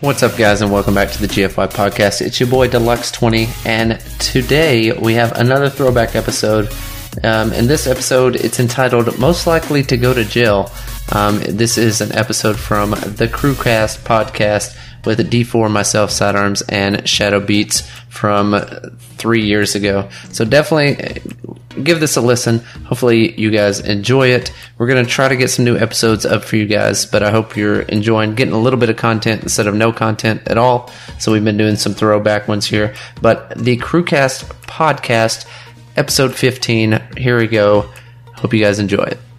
What's up, guys, and welcome back to the GFY podcast. It's your boy Deluxe20, and today we have another throwback episode. Um, in this episode, it's entitled Most Likely to Go to Jail. Um, this is an episode from the Crewcast podcast with D4, myself, Sidearms, and Shadow Beats from three years ago. So definitely uh, give this a listen. Hopefully, you guys enjoy it. We're to try to get some new episodes up for you guys, but I hope you're enjoying getting a little bit of content instead of no content at all. So, we've been doing some throwback ones here. But the Crewcast podcast, episode 15, here we go. Hope you guys enjoy it.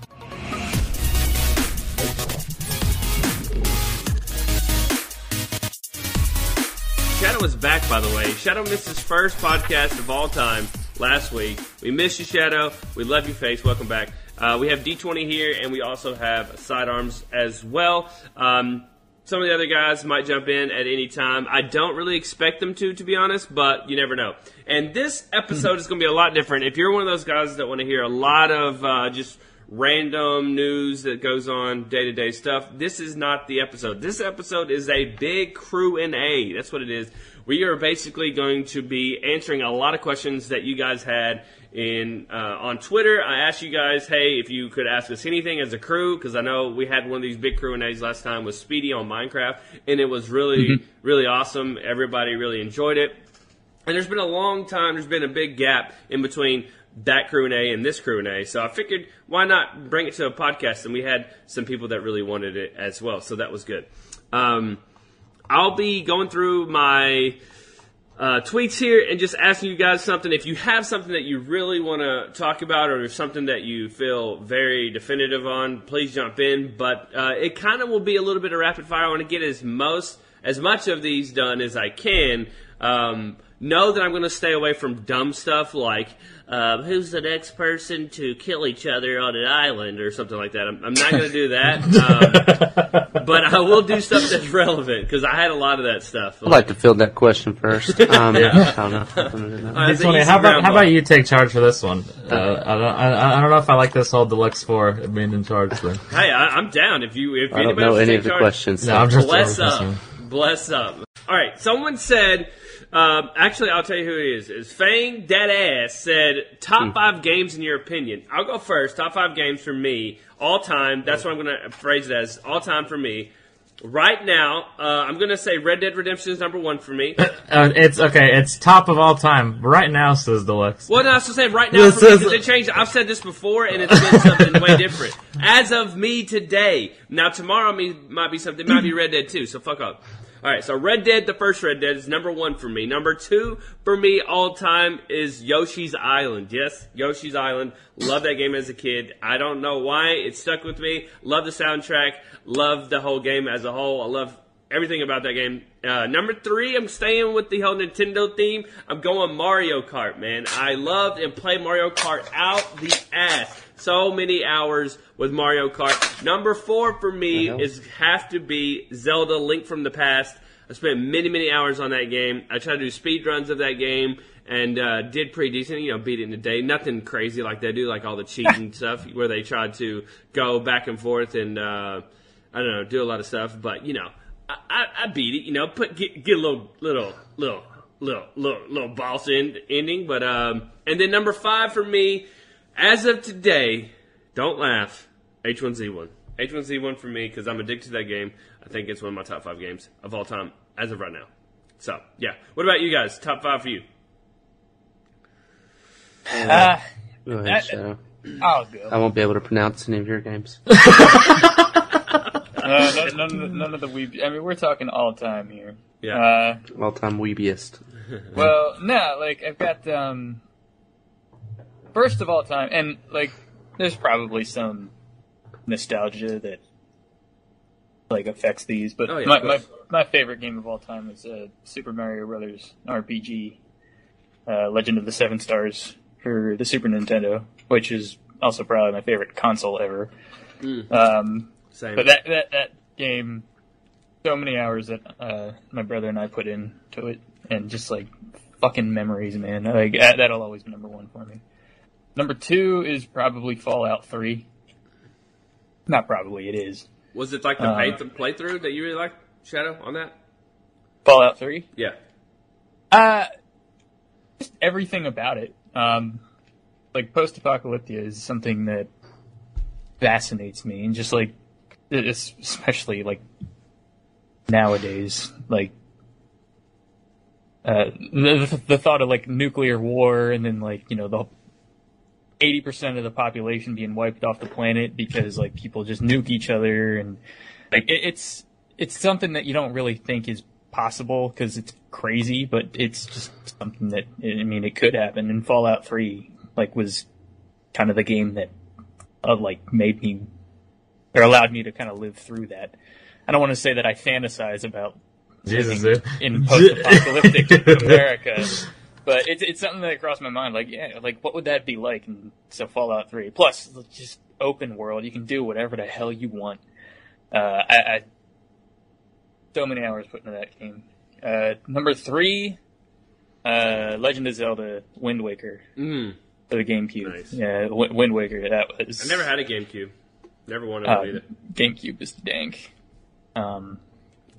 Is back, by the way. Shadow missed his first podcast of all time last week. We miss you, Shadow. We love you, face. Welcome back. Uh, we have D20 here, and we also have sidearms as well. Um, some of the other guys might jump in at any time. I don't really expect them to, to be honest, but you never know. And this episode is going to be a lot different. If you're one of those guys that want to hear a lot of uh, just random news that goes on day to day stuff. This is not the episode. This episode is a big crew and A. That's what it is. We are basically going to be answering a lot of questions that you guys had in uh, on Twitter. I asked you guys, hey, if you could ask us anything as a crew, because I know we had one of these big crew and A's last time with Speedy on Minecraft, and it was really, mm-hmm. really awesome. Everybody really enjoyed it. And there's been a long time, there's been a big gap in between that crew and A and this crew and A. So I figured why not bring it to a podcast? And we had some people that really wanted it as well. So that was good. Um, I'll be going through my uh, tweets here and just asking you guys something. If you have something that you really want to talk about or something that you feel very definitive on, please jump in. But uh, it kind of will be a little bit of rapid fire. I want to get as most as much of these done as I can. Um, know that I'm going to stay away from dumb stuff like um, who's the next person to kill each other on an island or something like that. I'm, I'm not going to do that, um, but I will do stuff that's relevant because I had a lot of that stuff. I'd like to field that question first. Um, yeah. I don't know. Funny. How about how about you take charge for this one? Uh, I don't I, I, don't know if I like this whole deluxe four being in charge. But. hey, I, am down if you if I don't know any of the charge, questions. No, I'm just bless up, bless up. All right, someone said um, actually, I'll tell you who it is. Is Fang Deadass said top mm. five games in your opinion. I'll go first. Top five games for me all time. That's what I'm going to phrase it as all time for me. Right now, uh, I'm going to say Red Dead Redemption is number one for me. Uh, it's okay. It's top of all time. Right now, says Deluxe. Well, no, I was saying right now for me because it changed. I've said this before, and it's been something way different. As of me today. Now, tomorrow me might be something. It might be Red Dead 2, so fuck up. All right, so Red Dead, the first Red Dead, is number one for me. Number two for me all time is Yoshi's Island. Yes, Yoshi's Island. Love that game as a kid. I don't know why it stuck with me. Love the soundtrack. Love the whole game as a whole. I love everything about that game. Uh, number three, I'm staying with the whole Nintendo theme. I'm going Mario Kart, man. I loved and played Mario Kart out the ass. So many hours with Mario Kart. Number four for me is have to be Zelda Link from the Past. I spent many, many hours on that game. I tried to do speed runs of that game and uh, did pretty decent. You know, beat it in a day. Nothing crazy like they do, like all the cheating stuff where they tried to go back and forth and uh, I don't know, do a lot of stuff. But you know, I, I, I beat it. You know, put get, get a little, little, little, little, little, little boss end, ending. But um, and then number five for me as of today, don't laugh. H1Z1. H1Z1 for me because I'm addicted to that game. I think it's one of my top five games of all time as of right now. So, yeah. What about you guys? Top five for you? Uh, go ahead, Shadow. I'll go. I won't be able to pronounce any of your games. uh, none, none, of, none of the weeb. I mean, we're talking all time here. Yeah. Uh, all time weebiest. well, no, like I've got um, first of all time, and like, there's probably some nostalgia that like affects these, but oh, yeah, my, my, my favorite game of all time is uh, Super Mario Brothers RPG, uh, Legend of the Seven Stars for the Super Nintendo, which is also probably my favorite console ever. Mm. Um, Same. But that, that that game, so many hours that uh, my brother and I put into it, and just like fucking memories, man. Like that'll always be number one for me. Number two is probably Fallout 3. Not probably, it is. Was it like the um, playthrough that you really liked, Shadow, on that? Fallout Three. Yeah. Uh, just everything about it. Um, like post-apocalyptia is something that fascinates me, and just like, especially like nowadays, like uh, the, the thought of like nuclear war, and then like you know the eighty percent of the population being wiped off the planet because like people just nuke each other, and like it, it's it's something that you don't really think is possible because it's crazy, but it's just something that I mean it could happen. And Fallout Three like was kind of the game that uh, like made me or allowed me to kind of live through that. I don't want to say that I fantasize about Jesus, living dude. in post-apocalyptic America, but it's it's something that crossed my mind. Like, yeah, like what would that be like? And so Fallout Three, plus just open world, you can do whatever the hell you want. Uh, I, I so many hours put into that game. Uh, number three, uh, Legend of Zelda: Wind Waker Mm. for the GameCube. Nice. Yeah, w- Wind Waker. That was. I never had a GameCube. Never wanted uh, one either. GameCube is dank. Um,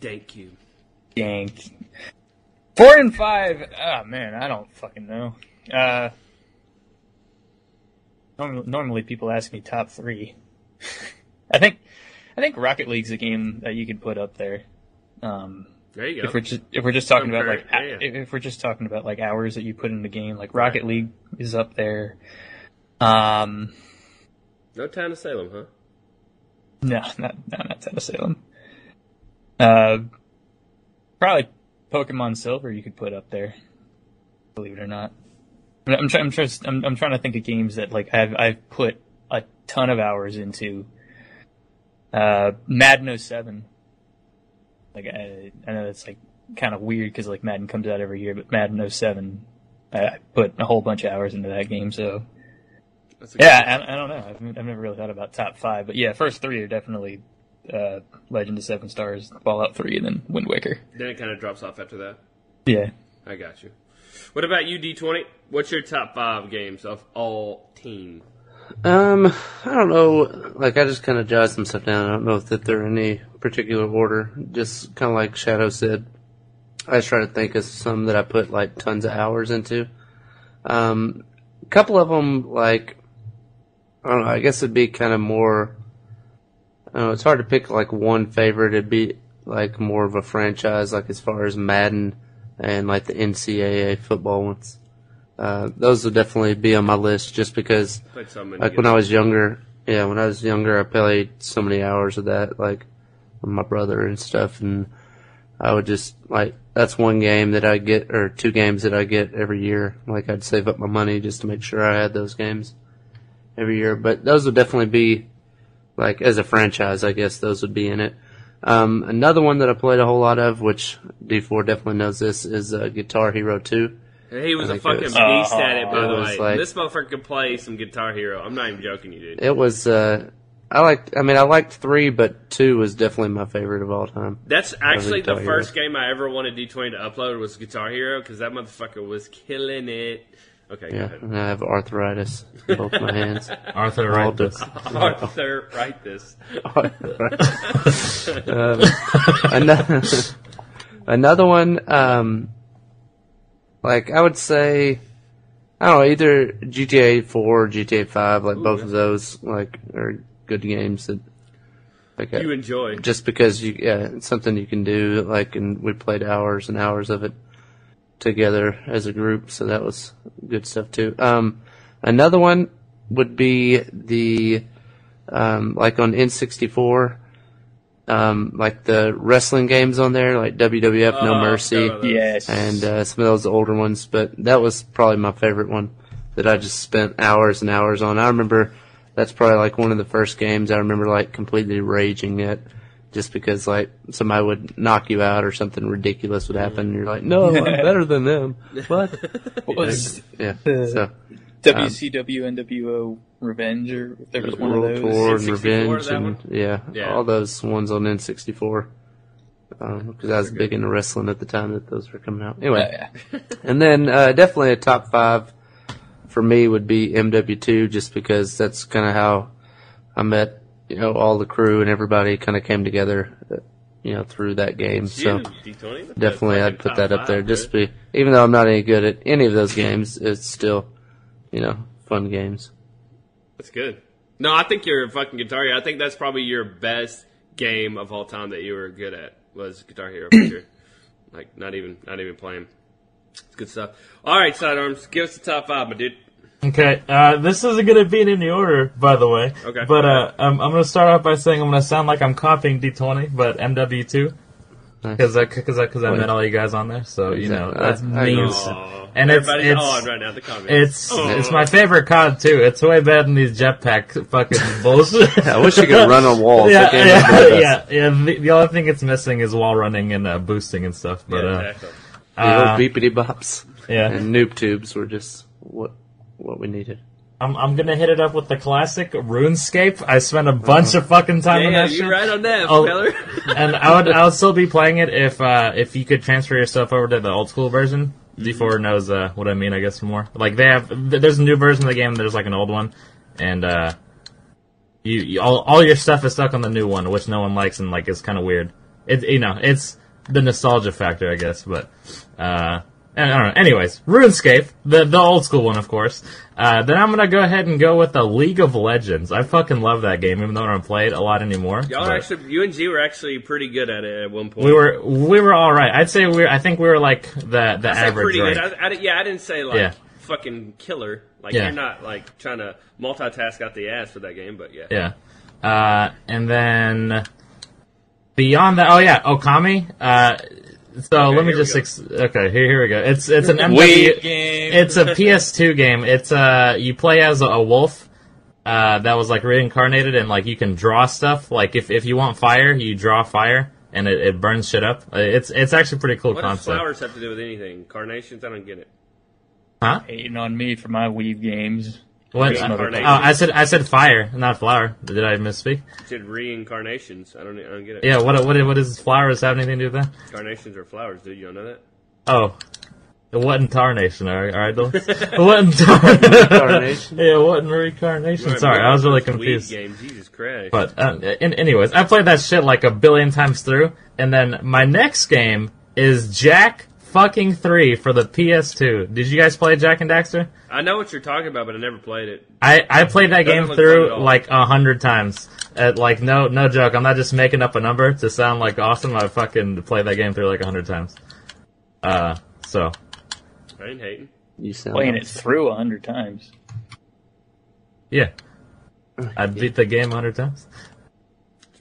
Thank you. dank. Four and five. Ah man, I don't fucking know. Uh, normally, normally people ask me top three. I think, I think Rocket League's a game that you could put up there. Um, There you go. if we're just if we're just talking about like yeah, yeah. if, we're just talking about like hours that you put in the game, like Rocket League is up there. Um, No Town of Salem, huh? no, not no, not Town of Salem. Uh, probably Pokemon Silver you could put up there. Believe it or not, I'm I'm, try, I'm, trying, I'm, I'm trying to think of games that like I've I've put a ton of hours into. Uh, Madden 07. Like I, I know it's like kind of weird because like Madden comes out every year, but Madden 07, I, I put a whole bunch of hours into that game. So That's a good yeah, I, I don't know. I've, I've never really thought about top five, but yeah, first three are definitely uh, Legend of Seven Stars, Fallout Three, and then Wind Waker. Then it kind of drops off after that. Yeah. I got you. What about you, D20? What's your top five games of all team? Um, I don't know. Like, I just kind of jotted some stuff down. I don't know if that they're in any particular order. Just kind of like Shadow said. I just try to think of some that I put like tons of hours into. Um, a couple of them, like, I don't know. I guess it'd be kind of more. Know. It's hard to pick like one favorite. It'd be like more of a franchise, like as far as Madden and like the NCAA football ones. Uh, those would definitely be on my list just because like when I was younger, yeah, when I was younger, I played so many hours of that, like with my brother and stuff, and I would just like that's one game that I get or two games that I get every year. Like I'd save up my money just to make sure I had those games every year. But those would definitely be like as a franchise, I guess those would be in it. Um, another one that I played a whole lot of, which D4 definitely knows this, is uh, Guitar Hero 2. He was I a fucking it beast at it, by It the way. like- this motherfucker could play some Guitar Hero. I'm not even joking, you dude. It was, uh, I liked, I mean, I liked three, but two was definitely my favorite of all time. That's actually the Hero. first game I ever wanted D20 to upload was Guitar Hero because that motherfucker was killing it. Okay, go Yeah, ahead. and I have arthritis in both my hands. Arthritis. Arthritis. the- this. Arthur, write this. um, another, another one, um, like I would say, I don't know, either GTA 4 or GTA 5, like both of those, like, are good games that, like, You I- enjoy. just because you, yeah, it's something you can do, like, and we played hours and hours of it together as a group, so that was good stuff too. Um, another one would be the, um, like on N64, um, like the wrestling games on there, like WWF No Oh, Mercy, Yes. and uh, some of those older ones. But that was probably my favorite one that I just spent hours and hours on. I remember that's probably like one of the first games I remember like completely raging at. Just because like somebody would knock you out or something ridiculous would happen, and you're like, "No, I'm better than them." What? What Yeah. So WCW NWO Revenge or if there was one of World those? Tour and Revenge and yeah, Yeah. all those ones on N64. Because I was big into wrestling at the time that those were coming out. Anyway, Oh, yeah. and then uh, definitely a top five for me would be MW2, just because that's kind of how I met, you know, all the crew and everybody kind of came together uh, you know, through that game. It's So huge, definitely, I'd put that up there. Just be, even though I'm not any good at any of those games, it's still, you know, fun games. That's good. No, I think you're a fucking Guitar Hero. I think that's probably your best game of all time that you were good at was Guitar Hero for sure. Like not even not even playing. It's good stuff. All right, sidearms, give us the top five, my dude. Okay, uh, this isn't going to be in any order, by the way. Okay. But uh, I'm, I'm going to start off by saying I'm going to sound like I'm copying D20, but MW2. Nice. Because I, cause I, cause I Oh, met yeah. all you guys on there, so you know Exactly. that I- I know. means, and it's Everybody's it's on right now the comments. it's Aw. it's my favorite COD too. It's way better than these jetpack fucking bullshit. I wish you could run on walls. yeah, yeah, the yeah, yeah. The, the only thing it's missing is wall running and uh, boosting and stuff. But yeah, uh. The uh, old beepity bops yeah, and noob tubes were just what what we needed. I'm I'm gonna hit it up with the classic RuneScape. I spent a bunch of fucking time on Yeah, that you're shit. right on that, Oh. feller. and I would I would still be playing it if uh, if you could transfer yourself over to the old school version. D4 knows uh, what I mean, I guess more. Like they have, there's a new version of the game. There's like an old one, and uh, you, you all all your stuff is stuck on the new one, which no one likes, and like it's kind of weird. It you know it's the nostalgia factor, I guess. But uh, I don't know. Anyways, RuneScape, the the old school one, of course. Uh, then I'm gonna go ahead and go with the League of Legends. I fucking love that game, even though I don't play it a lot anymore. Y'all but- are actually, you and G were actually pretty good at it at one point. we were we were all right. I'd say we I think we were like the the I average pretty rank. good. I, I, yeah, I didn't say like Yeah. fucking killer. Like Yeah. you're not like trying to multitask out the ass for that game, but yeah. Yeah. Uh, and then beyond that, oh yeah, Okami. Uh, so Okay, let me just ex- okay. Here, here we go. It's it's an We- MW. Game. It's a PS2 game. It's uh you play as a, a wolf. Uh, that was like reincarnated and like you can draw stuff. Like if, if you want fire, you draw fire and it, it burns shit up. Uh, It's it's actually a pretty cool What does concept. flowers have to do with anything? Carnations? I don't get it. Huh? hating on me for my weave games. What? Reincarnation. Oh, I said I said fire, not flower. Did I misspeak? You said reincarnations. I don't. I don't get it. Yeah. What what what does flowers have anything to do with that? Carnations are flowers, dude. You don't know that? Oh. It wasn't tarnation, alright, alright, Dylan? It wasn't tarnation. Tarnation? yeah, it wasn't reincarnation. Sorry, I was really confused. Game. Jesus Christ. But, uh, in, anyways, I played that shit like a billion times through, and then my next game is Jak fucking 3 for the PS2. Did you guys play Jak and Daxter? I know what you're talking about, but I never played it. I, I played that game look fun at through like a hundred times. At, like no no joke, I'm not just making up a number to sound like awesome. I fucking played that game through like a hundred times. Uh, so I ain't hating. You sound Playing it through a hundred times. yeah, I beat the game a hundred times.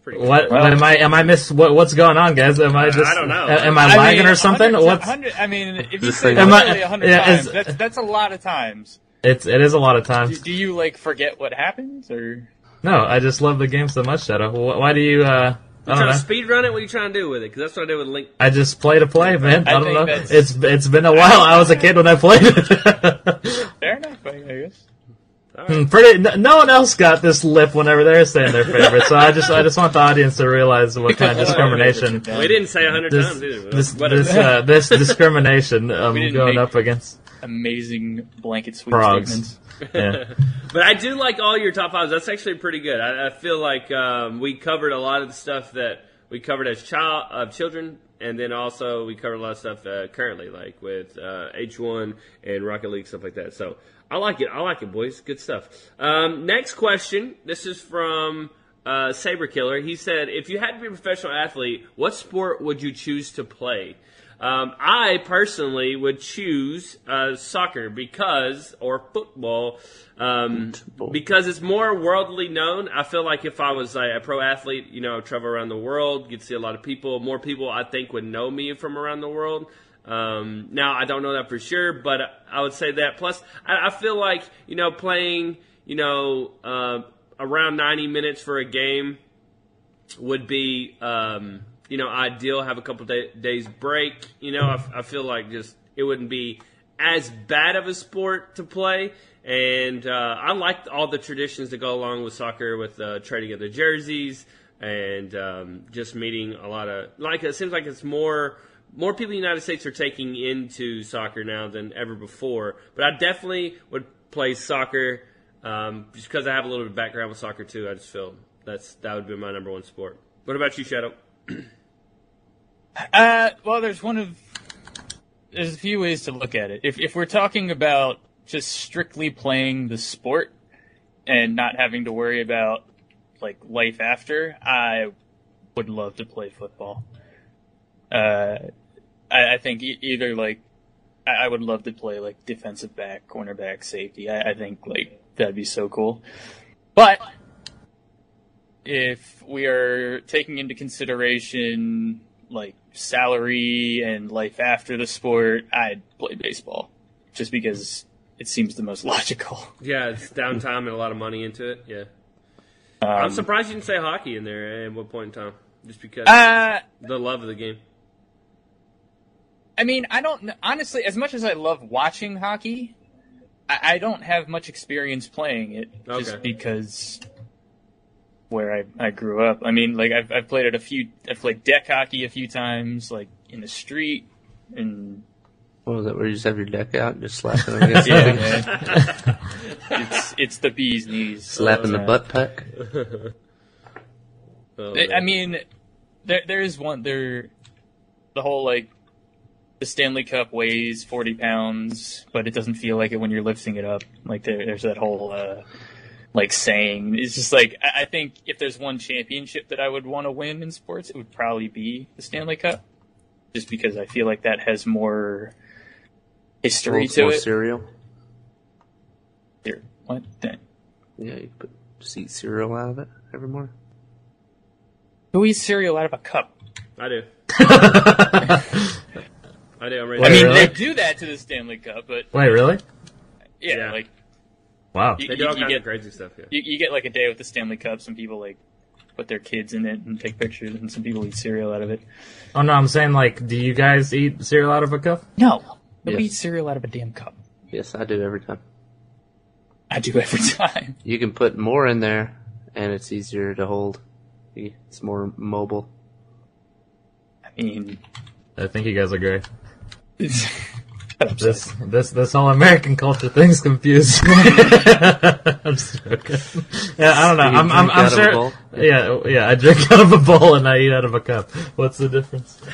It's pretty. Good. What, Well- what am I? Am I miss? What, what's going on, guys? Am I just? I don't know. Am I, lagging or something? What's? I mean, if you say Am I- literally a hundred yeah, times, is- that's that's a lot of times. It's it is a lot of times. do you like forget what happens, or No, I just love the game so much, Shadow. Wh- Why do you? uh I You trying know. to speed run it? What are you trying to do with it? Because that's what I did with Link. I just play to play, man. I, I don't know. It's it's been a while. I was a kid when I played it. fair enough, I I guess. All Hmm, right. Pretty. No, no one else got this lip whenever they're saying their favorite. So I just I just want the audience to realize what kind of discrimination We didn't say a hundred this times either. this this, uh, this discrimination um, going up against Amazing blanket sweep frogs. statements. Yeah. But I do like all your top fives. That's actually pretty good. I, I feel like um, we covered a lot of the stuff that we covered as child uh, children, and then also we covered a lot of stuff uh, currently, like with uh, H1 and Rocket League stuff like that. So I like it. I like it, boys. Good stuff. Um, next question. This is from uh, Saber Killer. He said, "If you had to be a professional athlete, what sport would you choose to play?" Um, I personally would choose uh, soccer because, or football, um, because it's more worldly known. I feel like if I was a, a pro athlete, you know, travel around the world, you'd see a lot of people. More people, I think, would know me from around the world. Um, now, I don't know that for sure, but I would say that. Plus, I, I feel like you know, playing, you know, uh, around ninety minutes for a game would be um, you know ideal. Have a couple day, days break. You know, I, I feel like just it wouldn't be as bad of a sport to play. And uh, I like all the traditions that go along with soccer, with uh, trading of the jerseys and um, just meeting a lot of like it seems like it's more more people in the United States are taking into soccer now than ever before. But I definitely would play soccer um, just because I have a little bit of background with soccer too. I just feel that's that would be my number one sport. What about you, Shadow? Uh, well, there's one of there's a few ways to look at it. If if we're talking about just strictly playing the sport and not having to worry about like life after, I would love to play football. Uh, I, I think e- either like I, I would love to play like defensive back, cornerback, safety. I, I think like that'd be so cool. But if we are taking into consideration like salary and life after the sport, I'd play baseball just because it seems the most logical. Yeah, it's downtime and a lot of money into it. Yeah, Um, I'm surprised you didn't say hockey in there at one point in time, just because Uh, the love of the game. I mean, I don't honestly. As much as I love watching hockey, I, I don't have much experience playing it just Okay. because where I, I grew up. I mean, like I've I've played it a few. I've played deck hockey a few times, like in the street, and What was that? Where you just have your deck out and just slapping it against yeah, man. it's it's the bee's knees. Slapping the butt puck? Oh, I- I mean, there there is one there. The whole like the Stanley Cup weighs forty pounds, but it doesn't feel like it when you're lifting it up. Like there, there's that whole uh, like saying. It's just like I, I think if there's one championship that I would want to win in sports, it would probably be the Stanley Cup, just because I feel like that has more history to more it. cereal? Here, what? Then Yeah, you put, just eat cereal out of it every morning. who eats cereal out of a cup? I do. I do. I'm. Wait, I mean, really? they do that to the Stanley Cup, but Wait, really? yeah, Yeah. like. Wow. You- they do all kinds get- of crazy stuff. Yeah. You, you get like a day with the Stanley Cup. Some people like put their kids in it and take pictures, and some people eat cereal out of it. Oh no, I'm saying like, do you guys eat cereal out of a cup? No, nobody Yes. eats cereal out of a damn cup. Yes, I do every time. I do every time. You can put more in there, and it's easier to hold. It's more mobile. I mean, I think you guys are great. it's, This this this whole American culture thing's confused. I'm joking. Yeah, I don't know. You I'm I'm, I'm out of a sure. Yeah, yeah. I drink out of a bowl and I eat out of a cup. What's the difference?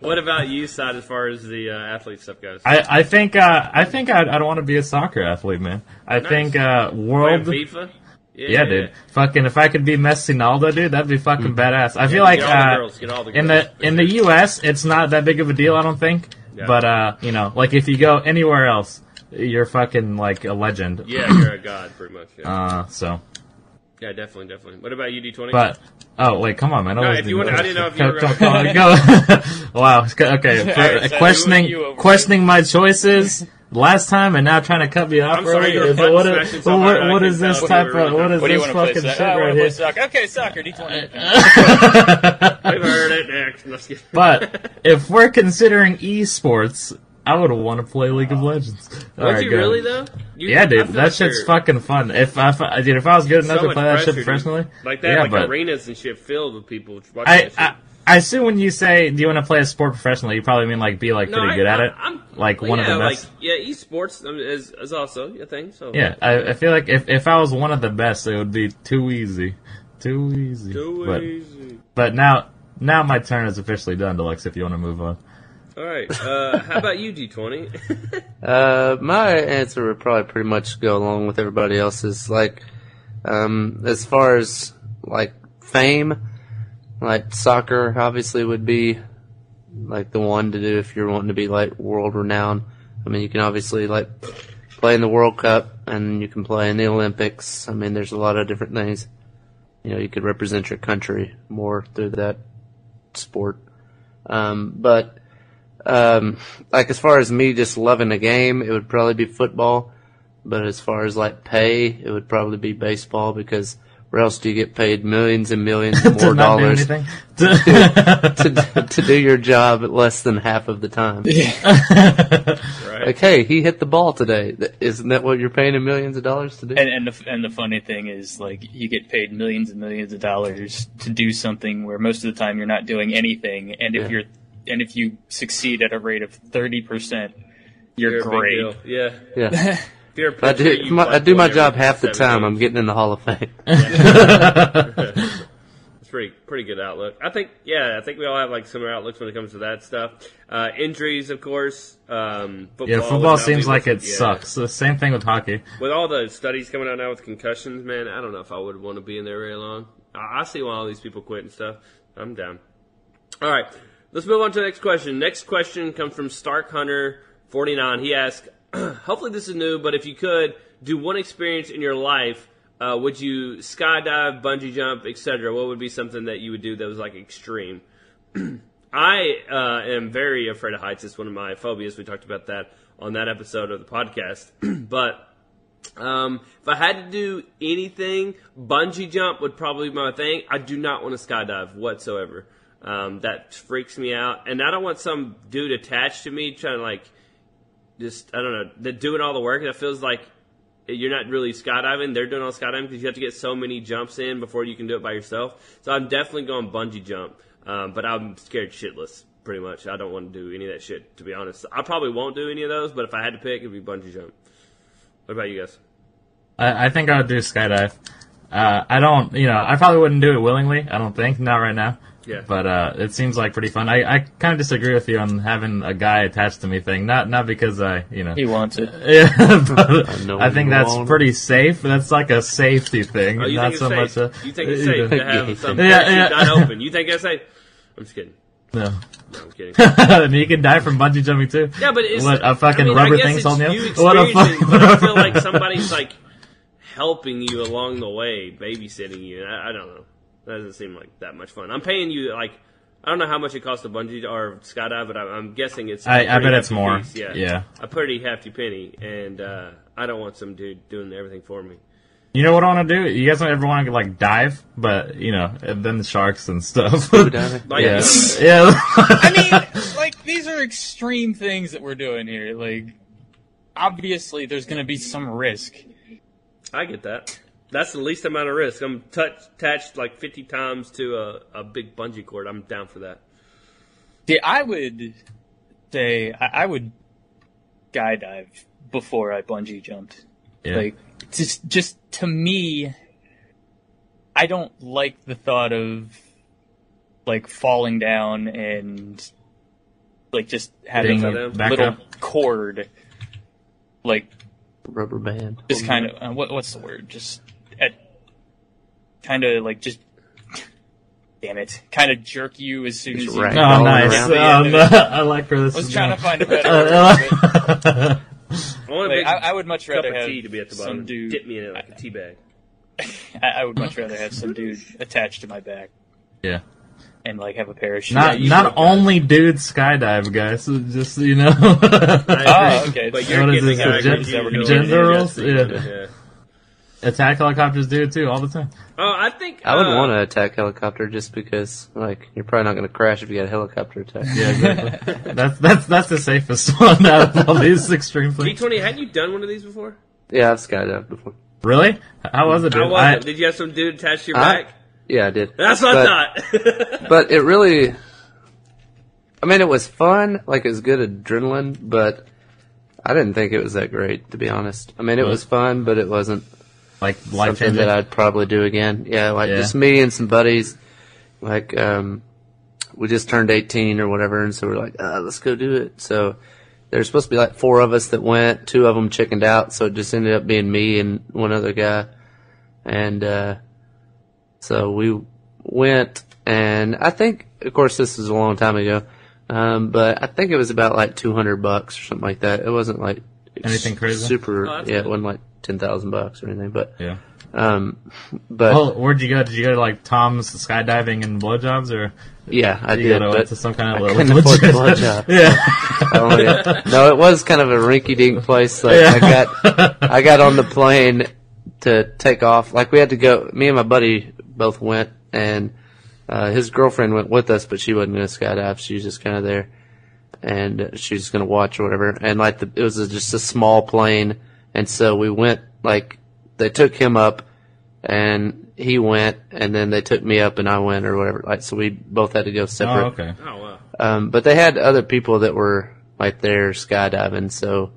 What about you, side, as far as the uh, athlete stuff goes? I I think uh, I think I'd, I'd want to be a soccer athlete, man. I Nice. think uh, Playing world. FIFA. Yeah, dude. Fucking, if I could be Messi Naldo, dude, that'd be fucking badass. I feel like get all the uh, girls. Get all the in the in the U.S., it's not that big of a deal. I don't think. Yeah. But uh, you know, like if you go anywhere else, you're fucking like a legend. Yeah, you're a god, pretty much. Yeah, Uh, so, yeah definitely, definitely. What about you, D20? but oh wait, come on, man. I No, if you wanna- I didn't know if you were go- gonna- go- go. wow. Okay. For, uh, Alright, so questioning you questioning my choices last time and now trying to cut me off. I'm sorry, early? you were Is it- button what, smashing so what, hard, I what couldn't is this type of what is what this want to play? fucking shit oh, right here? soccer. Okay, soccer. D twenty. We've heard it next. Let's get- But if we're considering esports, I would want to play League of Legends. Would you go. really though? You, Yeah, dude, that like shit's fucking fun. If I, if I- dude, if I was good enough so to play that pressure, shit dude. professionally, Like that, yeah, like but arenas and shit filled with people watching I, that shit. I, I assume when you say do you want to play a sport professionally, you probably mean like be like No, pretty I- good at it, I'm- like one of yeah, the like best. yeah, esports is is also a thing. So yeah, I, I feel like if if I was one of the best, it would be too easy, too easy. Too but easy. but now now my turn is officially done, Deluxe. If you want to move on. All right. Uh, how about you, D20? Uh, my answer would probably pretty much go along with everybody else's. Like, um, as far as like fame, like soccer obviously would be like the one to do if you're wanting to be like world renowned. I mean, you can obviously like play in the World Cup and you can play in the Olympics. I mean, there's a lot of different things. You know, you could represent your country more through that sport. Um, but um, like as far as me just loving a game, it would probably be football. But as far as like pay, it would probably be baseball because where else do you get paid millions and millions to more not do dollars to to do your job at less than half of the time? right. Like, hey, he hit the ball today. Isn't that what you're paying him millions of dollars to do? And and the and the funny thing is, like, you get paid millions and millions of dollars to do something where most of the time you're not doing anything, and if Yeah. you're and if you succeed at a rate of thirty percent, you're, You're great. Yeah. yeah. If you're a I pitcher, do you my, I do my job half the seven time. I'm getting in the Hall of Fame. It's pretty pretty good outlook. I think yeah, I think we all have like similar outlooks when it comes to that stuff. Uh, injuries, of course. Um, football Yeah, football seems like it yeah. sucks. The same thing with hockey. With all the studies coming out now with concussions, man, I don't know if I would want to be in there very long. I, I see why all these people quit and stuff. I'm down. All right, let's move on to the next question. Next question comes from Stark Hunter 49. He asks, hopefully this is new, but if you could do one experience in your life, uh, would you skydive, bungee jump, etc.? What would be something that you would do that was like extreme? I uh, am very afraid of heights. It's one of my phobias. We talked about that on that episode of the podcast. but um, if I had to do anything, bungee jump would probably be my thing. I do not want to skydive whatsoever. Um, that freaks me out, and I don't want some dude attached to me trying to like just I don't know, they're doing all the work. That feels like you're not really skydiving. They're doing all skydiving because you have to get so many jumps in before you can do it by yourself. So I'm definitely going bungee jump, um, but I'm scared shitless. Pretty much, I don't want to do any of that shit. To be honest, I probably won't do any of those. But if I had to pick, it'd be bungee jump. What about you guys? I, I think I would do skydive. Uh, I don't, you know, I probably wouldn't do it willingly. I don't think, not right now. Yeah. But uh, it seems like pretty fun. I, I kind of disagree with you on having a guy attached to me thing. Not not because I, you know. He wants it. Yeah, but know I think that's won't. pretty safe. That's like a safety thing, Oh, not so it's much. A, you think it's safe to have Yeah. some Yeah, yeah. not open? You think it's safe? I'm just kidding. No, No, I'm kidding. and you can die from bungee jumping too. Yeah, but it's what a fucking I mean, rubber I guess thing's holding you you. What a experiencing, fuck- I feel like somebody's like helping you along the way, babysitting you. I, I don't know. That doesn't seem like that much fun. I'm paying you like I don't know how much it costs to bungee or skydive, but I, I'm guessing it's. a I- I pretty bet it's more. piece, Yeah, Yeah. a pretty hefty penny, and uh, I don't want some dude doing everything for me. You know what I want to do? You guys don't ever want to like dive, but you know, and then the sharks and stuff. Like, yeah, yeah. I mean, like these are extreme things that we're doing here. Like, obviously, there's going to be some risk. I get that. That's the least amount of risk. I'm touch, attached like 50 times to a, a big bungee cord. I'm down for that. See, I would say I, I would skydive before I bungee jumped. yeah. Like, just just to me, I don't like the thought of like falling down and like just having Getting a little up. cord, like Rubber band. just kind of uh, what what's the word? Just at kind of like just damn it, kind of jerk you as soon as Just you. rag- Oh, nice. Um, I like where this I was is trying to find a better word. but, I want a like, I, I would much cup rather of have tea to be at the bottom. some dude. Dip me in it like a tea bag. I, I would much rather have some dude attached to my back yeah. and like have a parachute. Not you not should, guys. only dudes skydive, guys. so Just you know. Oh, okay. But you're What is getting this, the gen- because you- you- gender you- roles? yeah. Attack helicopters do it too all the time. Oh, I think I would uh, want to attack helicopter just because, like, you're probably not going to crash if you got a helicopter attack. Yeah, exactly. that's that's that's the safest one out of all these extreme things. D20, hadn't you done one of these before? Yeah, I've skydived before. Really? How was it? How was I- it? Did you have some dude attached to your I- back? Yeah, I did. That's what but, I thought. But it really, I mean, it was fun. Like, it was good adrenaline, but I didn't think it was that great, to be honest. I mean, it Really? was fun, but it wasn't like life something changing. that I'd probably do again. Yeah, like Yeah. just me and some buddies. Like, um, we just turned 18 or whatever, and so we're like, uh, let's go do it. So there's supposed to be like four of us that went. Two of them chickened out, so it just ended up being me and one other guy. And uh, so we went, and I think, of course, this is a long time ago, um, but I think it was about like 200 bucks or something like that. It wasn't like Anything crazy? Super, Oh, yeah, good. it wasn't like 10,000 bucks or anything, but Yeah. um, but Well, where'd you go? Did you go to like Tom's skydiving and blowjobs, or yeah, I did. go to, to some kind of I couldn't afford the blowjob. Yeah. Oh, yeah. No, it was kind of a rinky-dink place. Like Yeah. I got, I got on the plane to take off. Like we had to go. Me and my buddy both went, and uh, his girlfriend went with us, but she wasn't going to skydive. She was just kind of there, and she was going to watch or whatever. And like the, it was a, just a small plane, and so we went. Like they took him up, and he went, and then they took me up, and I went or whatever. Like so, we both had to go separate. Oh, okay. oh, wow. Um, but they had other people that were like there skydiving, so,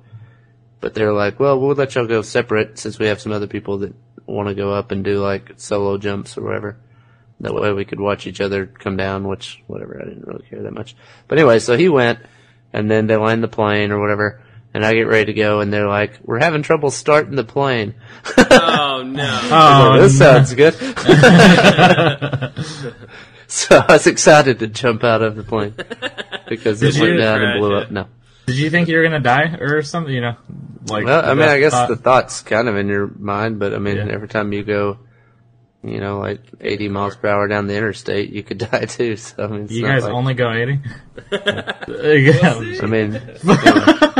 but they're like, well, we'll let y'all go separate since we have some other people that want to go up and do like solo jumps or whatever. that way we could watch each other come down. Which whatever, I didn't really care that much. But anyway, so he went, and then they land the plane or whatever, and I get ready to go, and they're like, "We're having trouble starting the plane." Oh no! Oh, this sounds good. so I was excited to jump out of the plane because it Did went down and blew Right, up. No. Did you think you were gonna die or something? You know, like. Well, I mean, I guess thought- the thought's kind of in your mind, but I mean, Yeah. every time you go, you know, like 80 miles per hour down the interstate, you could die too. So I mean, it's you guys like, only go eighty. yeah, I mean,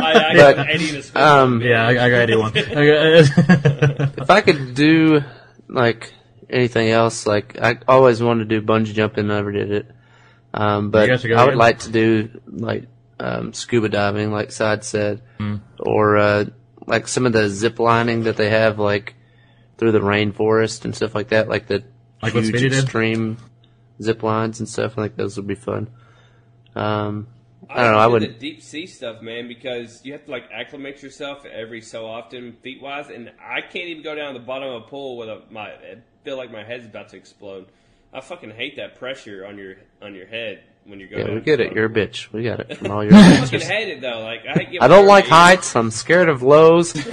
I, I But, got 80 to spin. um, yeah, I, I got eighty-one. I if I could do like anything else, like I always wanted to do bungee jumping, never did it. Um, but You guys should go I would again. like to do like um, scuba diving, like Side said, Hmm. or uh, like some of the zip lining that they have, like through the rainforest and stuff like that, like the Like what huge Speedy did? extreme zip lines and stuff. I think those would be fun. Um, I don't know. I would. the deep sea stuff, man, because you have to like acclimate yourself every so often, feet wise, and I can't even go down to the bottom of a pool with a, my I feel like my head's about to explode. I fucking hate that pressure on your on your head when you go. Yeah, we get it. You're a bitch. We got it from all your I fucking hate it though. Like I, hate I don't like heights. heights. I'm scared of lows.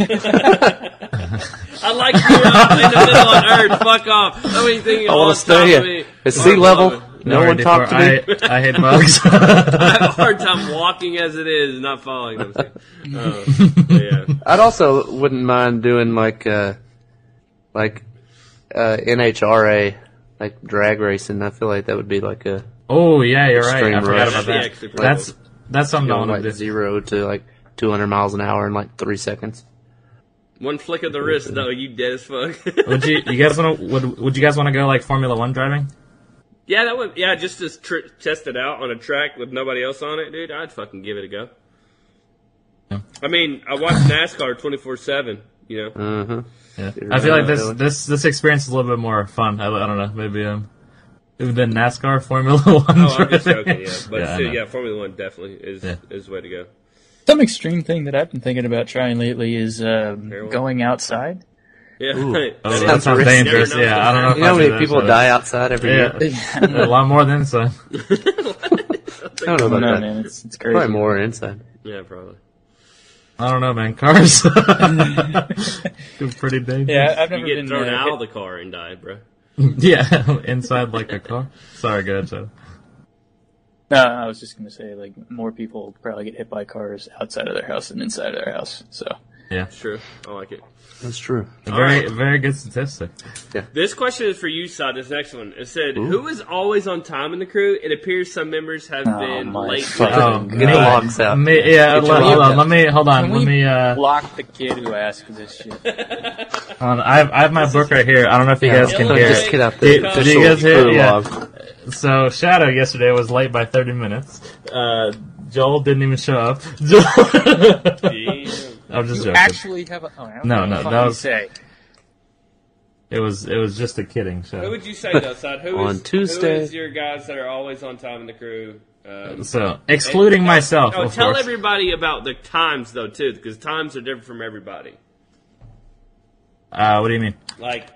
I like being up uh, in the middle of Earth. Fuck off. I mean, thinking I want to stay at, at sea level. Above. No Alright, one talk to me. I, I hate bugs. I have a hard time walking as it is, not falling. I'm saying. Uh, yeah. I'd also wouldn't mind doing like uh like uh NHRA like drag racing. I feel like that would be like a oh yeah, you're right. I Extreme forgot rush. about That'd be that. actually pretty That's that's something I going want like to zero to like 200 miles an hour in like three seconds. One flick of the wrist, though, you dead as fuck. Would you you guys want to would would you guys want to go like Formula One driving? Yeah, that would. Yeah, just to tr- test it out on a track with nobody else on it, dude. I'd fucking give it a go. Yeah. I mean, I watch NASCAR twenty four seven. You know, Uh-huh. Yeah. I feel like this this this experience is a little bit more fun. I, I don't know, maybe um than NASCAR Formula One. oh, I'm just joking. Yeah, but Yeah, I still, yeah, Formula One definitely is Yeah. is the way to go. Some extreme thing that I've been thinking about trying lately is um, going outside. Yeah, Ooh. right. Oh, That that is- sounds dangerous. Yeah, I don't know. If You know how I many do that, people so- die outside every Yeah. year? a lot more than inside. I don't know about don't that. man. It's, it's crazy. Probably more inside. Yeah, probably. I don't know, man. Cars. pretty dangerous. Yeah, I've You never get been. thrown uh, out of the car and die, bro. Yeah, inside like a car. Sorry, go ahead, Chad. No, I was just gonna say like more people probably get hit by cars outside of their house than inside of their house. So Yeah, It's true. I like it. That's true. a very right. very good statistic. Yeah. This question is for you, Sod. This next one. It said, "Who is always on time in the crew?" It appears some members have Oh, been late. fucking Oh, God. Get the God. out. Me, yeah, Get let, hold lock on. Let me hold on. Can Let we me. Uh, block the kid who asked this shit. on. I have I have my book right here. I don't know if you guys can hear Just it. get out the did official you guys hear- crew yeah. log. So Shadow yesterday was late by 30 minutes. Uh, Joel didn't even show up. Joel- Damn. I'm just You joking. actually have a. Oh, I No, no, what the fuck that was- say. It was it was just a kidding Who would you say though, Sod? Who On is Tuesday. Who is your guys that are always on time in the crew? Um, So excluding and- myself, Oh, of tell course. everybody about the times though too, because times are different from everybody. uh, what do you mean? Like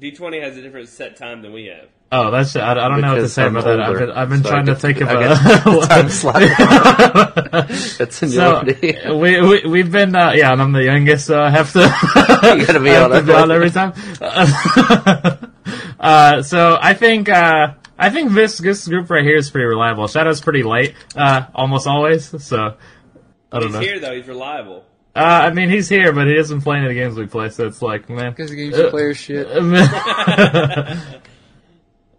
D20 has a different set time than we have. Oh, that's I, I don't know what to say I'm about that. I've been, I've been so I trying to think of I a get the time slot. That's So seniority. we, we we've been uh, yeah, and I'm the youngest, so I have to You gotta be I have on to it. on every time. uh, so I think uh, I think this this group right here is pretty reliable. Shadow's pretty late, uh, almost always. So I don't He's know. here though. He's reliable. Uh, I mean, he's here, but he doesn't play any of the games we play. So it's like, man. Because the games you play are shit.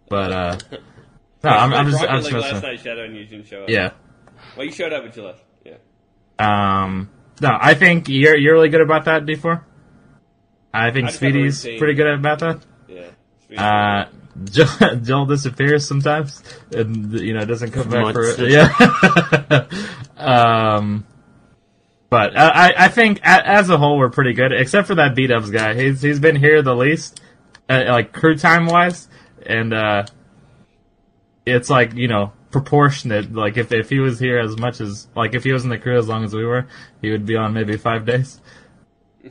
But uh, no, I'm, I'm just I'm League just last night, Shadow, and you didn't show up. yeah. Well, you showed up, but you left. Yeah. Um, no, I think you're you're really good about that, D4. I think I just Speedy's pretty good about that. Yeah. Uh, Joel, Joel disappears sometimes, and you know doesn't come back Months. for yeah. um, but I I- I think as a whole we're pretty good, except for that beat ups guy. He's he's been here the least, uh, like crew time wise, and uh, it's like you know proportionate. Like if if he was here as much as like if he was in the crew as long as we were, he would be on maybe five days.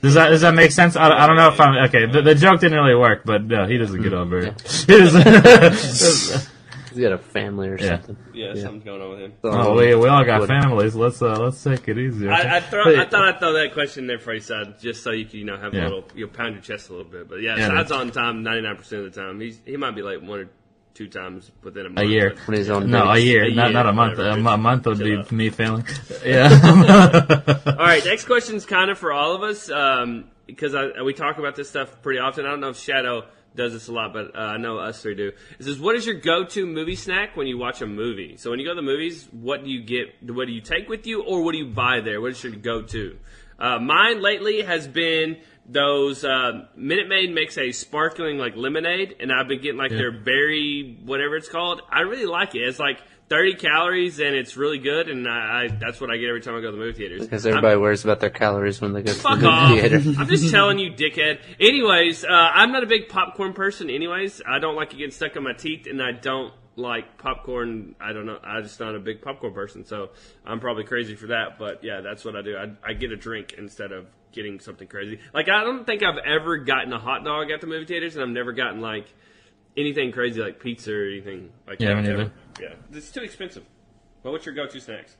Does that does that make sense? I, I don't know if I'm okay. The, the joke didn't really work, but no, he doesn't get on very. He doesn't- He's got a family or Yeah. something. Yeah, something's going on with him. oh, we, we all got Would- families. Let's uh, let's take it easy. okay? I, I, throw, I thought I'd throw that question in there for you, Side, just so you can, you know, have a little, you'll pound your chest a little bit. But yeah, Yeah, Side's on time 99% of the time. He's He might be late one or two times within a month. a year. but- When he's on No, a year, A not year, not a month. whatever, A, bitch. mo- month would Chill be out. me failing. Yeah. All right, next question's kind of for all of us um, because I, we talk about this stuff pretty often. I don't know if Shadow does this a lot, but uh, I know us three do. It says, "What is your go-to movie snack when you watch a movie?" So when you go to the movies, what do you get? What do you take with you, or what do you buy there? What is your go-to? Uh, mine lately has been those uh, Minute Maid makes a sparkling like lemonade, and I've been getting like their berry whatever it's called. I really like it. It's like 30 calories and it's really good, and I, I that's what I get every time I go to the movie theaters. Because I'm- everybody worries about their calories when they go to Fuck the off. theater. I'm just telling you, dickhead. Anyways, uh, I'm not a big popcorn person. Anyways, I don't like it getting stuck in my teeth, and I don't like popcorn. I don't know. I'm just not a big popcorn person, so I'm probably crazy for that. But yeah, that's what I do. I, I get a drink instead of getting something crazy. Like I don't think I've ever gotten a hot dog at the movie theaters, and I've never gotten like anything crazy like pizza or anything like Yeah, that. me neither. Yeah, it's too expensive. But what's your go-to snacks?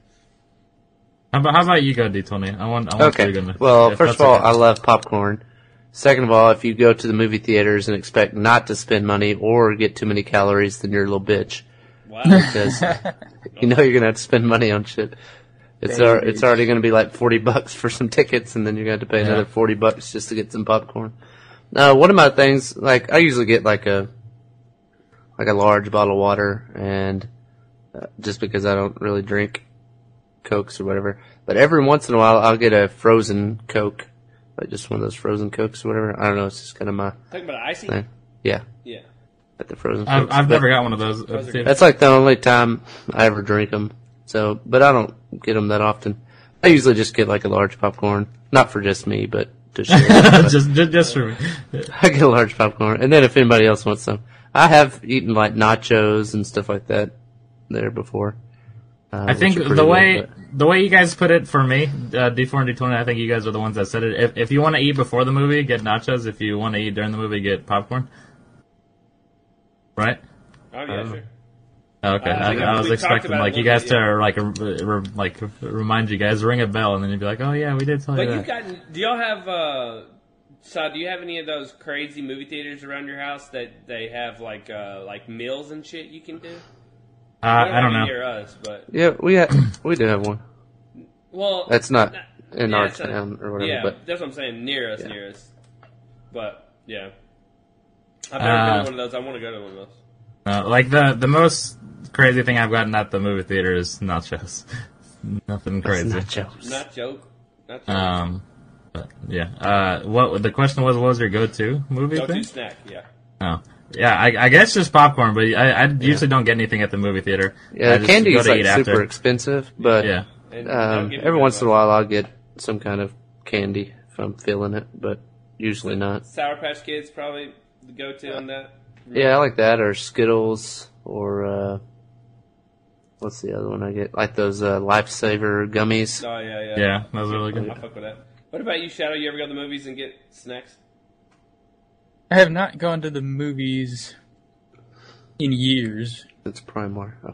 how, about, how about you go, D20? I want. I want Okay. to- Well, if first of all, okay. I love popcorn. Second of all, if you go to the movie theaters and expect not to spend money or get too many calories, then you're a little bitch. Wow. Because you know you're gonna have to spend money on shit. It's Damn, al- it's already gonna be like forty bucks for some tickets, and then you're gonna have to pay Yeah. another forty bucks just to get some popcorn. Now, one of my things, like I usually get like a like a large bottle of water, and uh, just because I don't really drink cokes or whatever, but every once in a while I'll get a frozen coke, like just one of those frozen cokes or whatever. I don't know. It's just kind of my Talking about icy? thing. Yeah, Yeah. at the frozen. I've, Cokes. I've never got one of those. Those that's like the only time I ever drink them. So, but I don't get them that often. I usually just get like a large popcorn, not for just me, but to share. But just, just just for me. I get a large popcorn, and then if anybody else wants some, I have eaten like nachos and stuff like that there before. Uh, I think the pretty way good, but- the way you guys put it for me, uh, D4 and D20, I think you guys are the ones that said it. If, if you want to eat before the movie, get nachos. If you want to eat during the movie, get popcorn. Right? Oh, yeah, sure. Oh, Okay, Uh, I, we- I was expecting like you guys bit, yeah. to like re- re- like remind you guys, ring a bell, and then you'd be like, "Oh yeah, we did tell you But that." you've gotten. Do y'all have? Uh so do you have any of those crazy movie theaters around your house that they have like uh like meals and shit you can do? uh, I don't know. Near us, but yeah, we have, we do have one. well, That's not in yeah, our it's a- town or whatever, Yeah, but that's what I'm saying. Near us, Yeah. near us. But yeah, I've never been Uh, to one of those. I want to go to one of those. Uh, like the the most crazy thing I've gotten at the movie theater is nachos. Nothing it's crazy. nachos. Not joke. Not joke. Um, but yeah. Uh, what the question was? What was your go-to movie Go thing? snack. Yeah. Oh, yeah. I, I guess just popcorn, but I, I usually don't get anything at the movie theater. I Yeah, just candy go is like eat super after. expensive, but Yeah. Um, every once in a while I'll get some kind of candy if I'm feeling it, but usually not. Sour Patch Kids probably the go-to on that. Yeah, I like that, or Skittles, or uh, what's the other one I get? Like those uh, Lifesaver gummies. Oh yeah, yeah. Yeah, that was really good. I fuck with that. What about you, Shadow? You ever go to the movies and get snacks? I have not gone to the movies in years, It's Primar. Oh.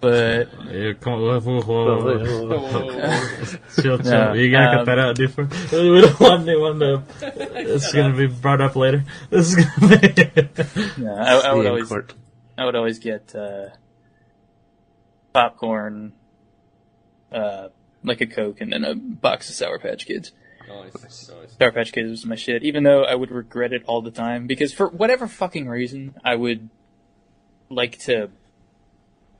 but Yeah, come on, whoa, whoa, whoa, whoa. chill, chill. No, you gotta um, cut that out, different. We don't want anyone to. It's gonna be brought up later. This is gonna be. no, I, I would always import. I would always get uh, popcorn, uh, like a Coke, and then a box of Sour Patch Kids. Nice, nice. Sour Patch Kids was my shit, even though I would regret it all the time because for whatever fucking reason, I would like to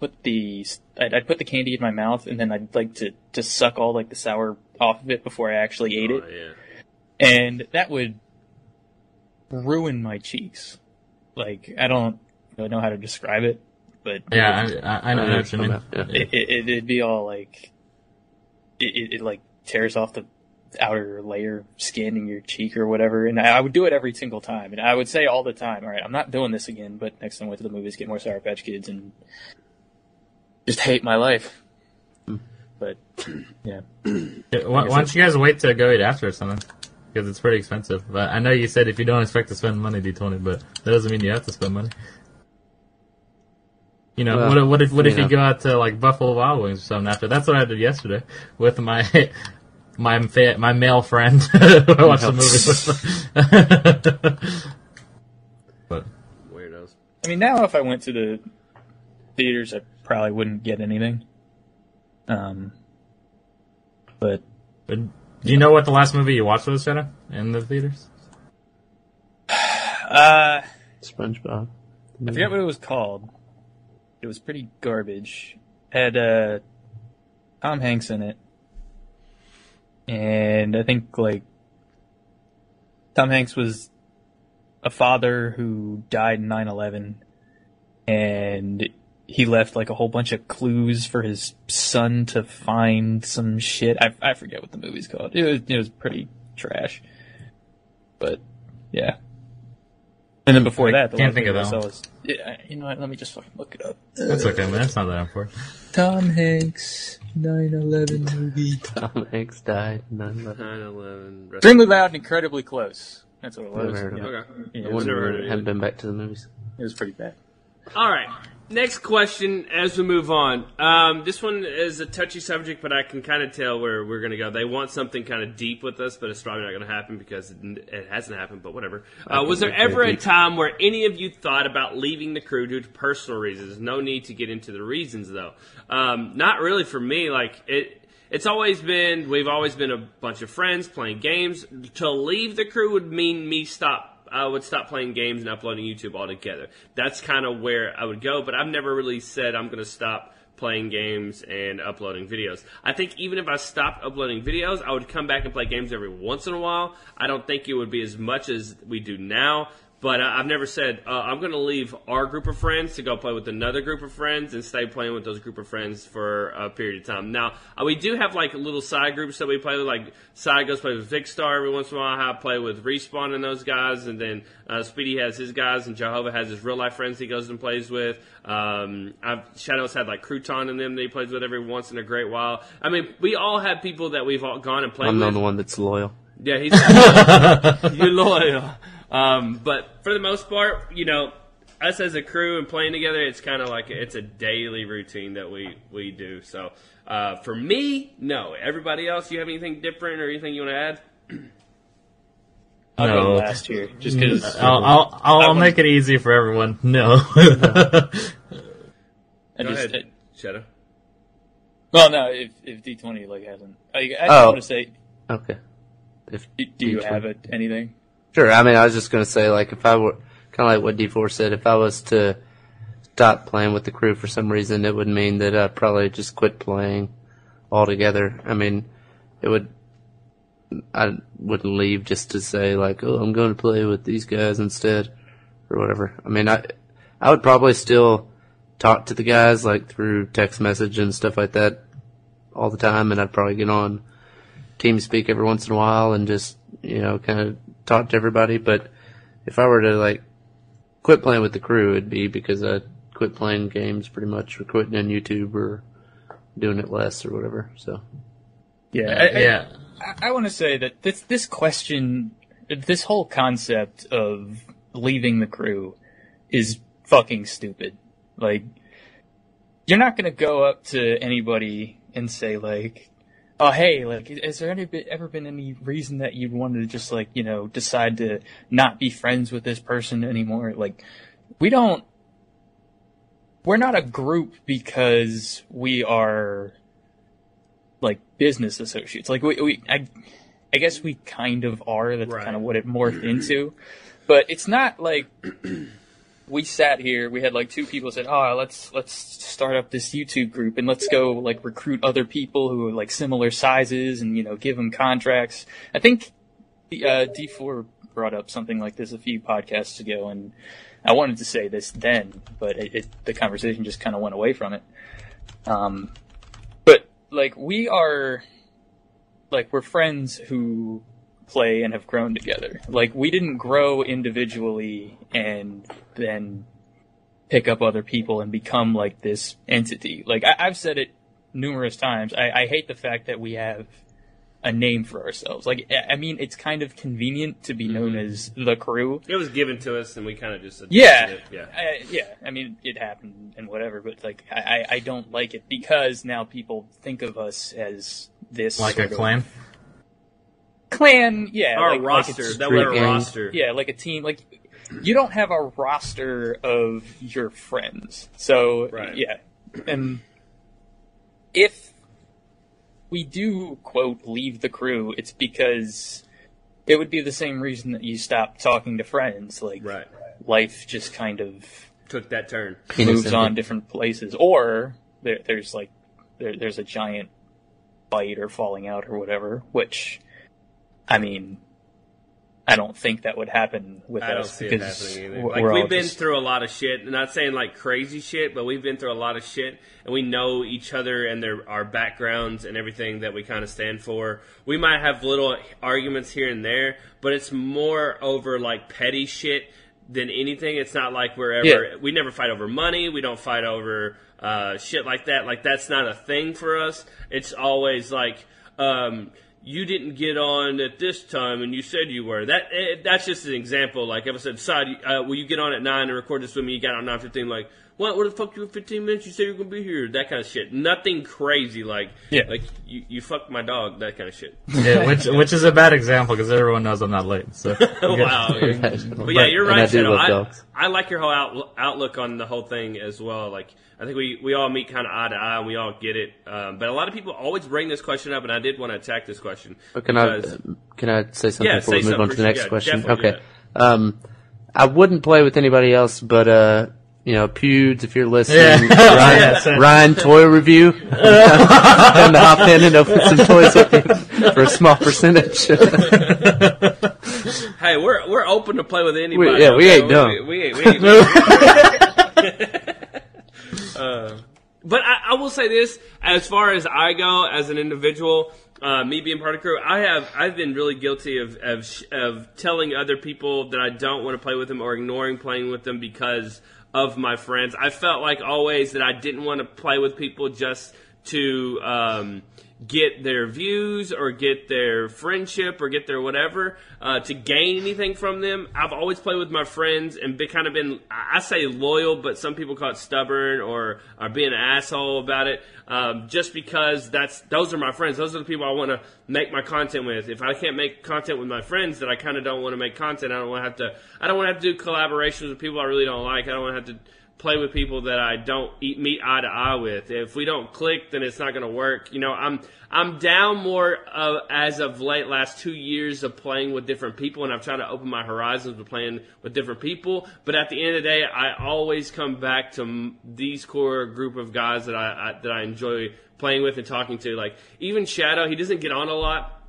put the I'd, I'd put the candy in my mouth and then I'd like to to suck all like the sour off of it before I actually ate oh, it, Oh, yeah. and that would ruin my cheeks. Like I don't really know how to describe it, but yeah, I, I, I know what you mean. it, it, it'd be all like it, it, it like tears off the outer layer of skin in your cheek or whatever and I, I would do it every single time and I would say all the time all right I'm not doing this again but next time I went to the movies get more Sour Patch Kids and just hate my life hmm. but yeah Yeah, why, why don't you guys wait to go eat after or something? because it's pretty expensive. But I know you said if you don't expect to spend money, D20, but that doesn't mean you have to spend money. You know, Well, what, if- what if what if you you go out to like Buffalo Wild Wings or something after? That's what I did yesterday with my my fa- my male friend. who I watched the movie with. but Weirdos. I mean, now if I went to the theaters, I probably wouldn't get anything. Um, but but do you know what the last movie you watched was, Shadow, in the theaters? uh, SpongeBob. I forget what it was called. It was pretty garbage. Had uh, Tom Hanks in it, and I think like Tom Hanks was a father who died in 9/11, and he left like a whole bunch of clues for his son to find some shit. I I forget what the movie's called. It was it was pretty trash, but yeah. And then before I that, the can't think of I that saw was yeah, you know what? Let me just fucking look it up. That's okay, man. That's not that important. Tom Hanks 9/11 movie. Tom Hanks died. None of 9 11. Extremely loud and incredibly close. That's what it was. Never heard of Yeah. it. Okay. Yeah, I wonder never heard of it haven't been back to the movies. it was pretty bad. All right. Next question as we move on. Um, this one is a touchy subject, but I can kind of tell where we're going to go. They want something kind of deep with us, but it's probably not going to happen because it, it hasn't happened, but whatever. Uh, was there ever a time where any of you thought about leaving the crew due to personal reasons? No need to get into the reasons, though. Um, not really for me. Like, it. It's always been, we've always been a bunch of friends playing games. To leave the crew would mean me stop I would stop playing games and uploading YouTube altogether. That's kind of where I would go, but I've never really said I'm going to stop playing games and uploading videos. I think even if I stopped uploading videos, I would come back and play games every once in a while. I don't think it would be as much as we do now. But I- I've never said uh, I'm going to leave our group of friends to go play with another group of friends and stay playing with those group of friends for a period of time. Now uh, we do have like little side groups that we play with. Like Side goes play with Vicstar every once in a while. I play with Respawn and those guys, and then uh, Speedy has his guys, and Jehovah has his real life friends he goes and plays with. Um, I've, Shadows had like Crouton in them that he plays with every once in a great while. I mean, we all have people that we've all gone and played I'm the with. only one that's loyal. Yeah, he's you're loyal. Um, but for the most part, you know, us as a crew and playing together, it's kind of like it's a daily routine that we we do. So uh, for me, no. Everybody else, you have anything different or anything you want to add? I'll No. go last year, just because. I'll I'll, I'll, I'll make it easy for everyone. No. I Go just, ahead, Shadow. well, no, if if D twenty like hasn't, I, I just Oh. want to say, Okay. If do, do you D20. have it, anything? Sure. I mean, I was just gonna say, like, if I were kind of like what D4 said, if I was to stop playing with the crew for some reason, it would mean that I'd probably just quit playing altogether. I mean, it would. I wouldn't leave just to say like, oh, I'm going to play with these guys instead, or whatever. I mean, I I would probably still talk to the guys like through text message and stuff like that all the time, and I'd probably get on TeamSpeak every once in a while and just you know kind of talk to everybody. But if I were to like quit playing with the crew, it'd be because I quit playing games pretty much, or quitting on YouTube, or doing it less, or whatever. So Yeah, I, I- yeah. I, I want to say that this this question, this whole concept of leaving the crew, is fucking stupid. Like, you're not gonna go up to anybody and say like, "Oh, hey, like, has there any ever been any reason that you wanted to just like, you know, decide to not be friends with this person anymore?" Like, we don't. We're not a group because we are like business associates. Like we, we I, I guess we kind of are. That's Right. kind of what it morphed into. But it's not like we sat here. We had like two people said, "Oh, let's let's start up this YouTube group and let's go like recruit other people who are like similar sizes and you know give them contracts." I think uh, D4 brought up something like this a few podcasts ago, and I wanted to say this then, but it, it, the conversation just kind of went away from it. Um, but like we are, like we're friends who play and have grown together. Like we didn't grow individually and then pick up other people and become like this entity. Like I, I've said it numerous times. I, I hate the fact that we have a name for ourselves. Like, I- I mean, it's kind of convenient to be known mm-hmm. as the crew. It was given to us, and we kind of just Yeah, it. yeah. I, yeah. I mean, it happened and whatever, but like, I, I, I don't like it because now people think of us as this Like a sort of clan. Clan, yeah, Our like, like roster, it's- that was our roster. yeah, like a team. Like you don't have a roster of your friends, so Right. yeah. And if we do quote leave the crew, it's because it would be the same reason that you stop talking to friends. Like Right. life just kind of Took that turn. Moves on different places, or there, there's like there, there's a giant fight or falling out or whatever. Which, I mean, I don't think that would happen with I don't us see it because happening either. we're Like we've been just- through a lot of shit. Not saying like crazy shit, but we've been through a lot of shit, and we know each other and their our backgrounds and everything that we kind of stand for. We might have little arguments here and there, but it's more over like petty shit than anything. It's not like we're ever Yeah. we never fight over money. We don't fight over uh, shit like that. Like that's not a thing for us. It's always like. Um, you didn't get on at this time, and you said you were. That eh, that's just an example. Like if I said, "Side, uh, will you get on at nine and record this with me?" You got on nine fifteen. Like, what? Where the fuck you in fifteen minutes? You said you're gonna be here. That kind of shit. Nothing crazy. Like, Yeah. like you, you fucked my dog. That kind of shit. Yeah, which which is a bad example because everyone knows I'm not late. So wow. But yeah, you're And right, I do Shadow. love I, dogs. I like your whole out, outlook on the whole thing as well. Like, I think we, we all meet kind of eye to eye and we all get it. Um, but a lot of people always bring this question up, and I did want to attack this question. But can I because- can I say something Yeah, before we move on to the next yeah, question? definitely, Okay. Um, I wouldn't play with anybody else, but uh, you know, Pewds, if you're listening, Yeah. Ryan, Yes. Ryan, toy review, come to hop in and open some toys with you for a small percentage. Hey, we're we're open to play with anybody. yeah, we okay? ain't dumb. We, we ain't. We ain't uh, but I, I will say this: as far as I go, as an individual, uh, me being part of crew, I have I've been really guilty of of, sh- of telling other people that I don't want to play with them or ignoring playing with them because of my friends. I felt like always that I didn't want to play with people just to. Um, get their views or get their friendship or get their whatever uh, to gain anything from them. I've always played with my friends and been kind of been I I say loyal, but some people call it stubborn or are being an asshole about it. Um, just because that's those are my friends. Those are the people I want to make my content with. If I can't make content with my friends, that I kind of don't want to make content. I don't want to have to. I don't want to have to do collaborations with people I really don't like. I don't want to have to play with people that I don't eat, meet eye to eye with. If we don't click, then it's not going to work. You know, I'm I'm down more as of late last two years of playing with different people, and I'm trying to open my horizons with playing with different people. But at the end of the day, I always come back to these core group of guys that I, I that I enjoy playing with and talking to. Like even Shadow, he doesn't get on a lot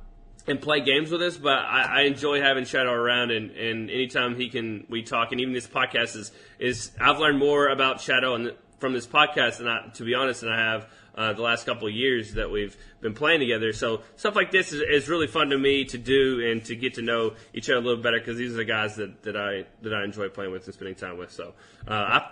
and play games with us, but I, I enjoy having Shadow around, and, and anytime he can, we talk, and even this podcast is is I've learned more about Shadow and from this podcast than I, to be honest, than I have uh, the last couple of years that we've been playing together. So stuff like this is, is really fun to me to do and to get to know each other a little better because these are the guys that, that I that I enjoy playing with and spending time with. So uh, I,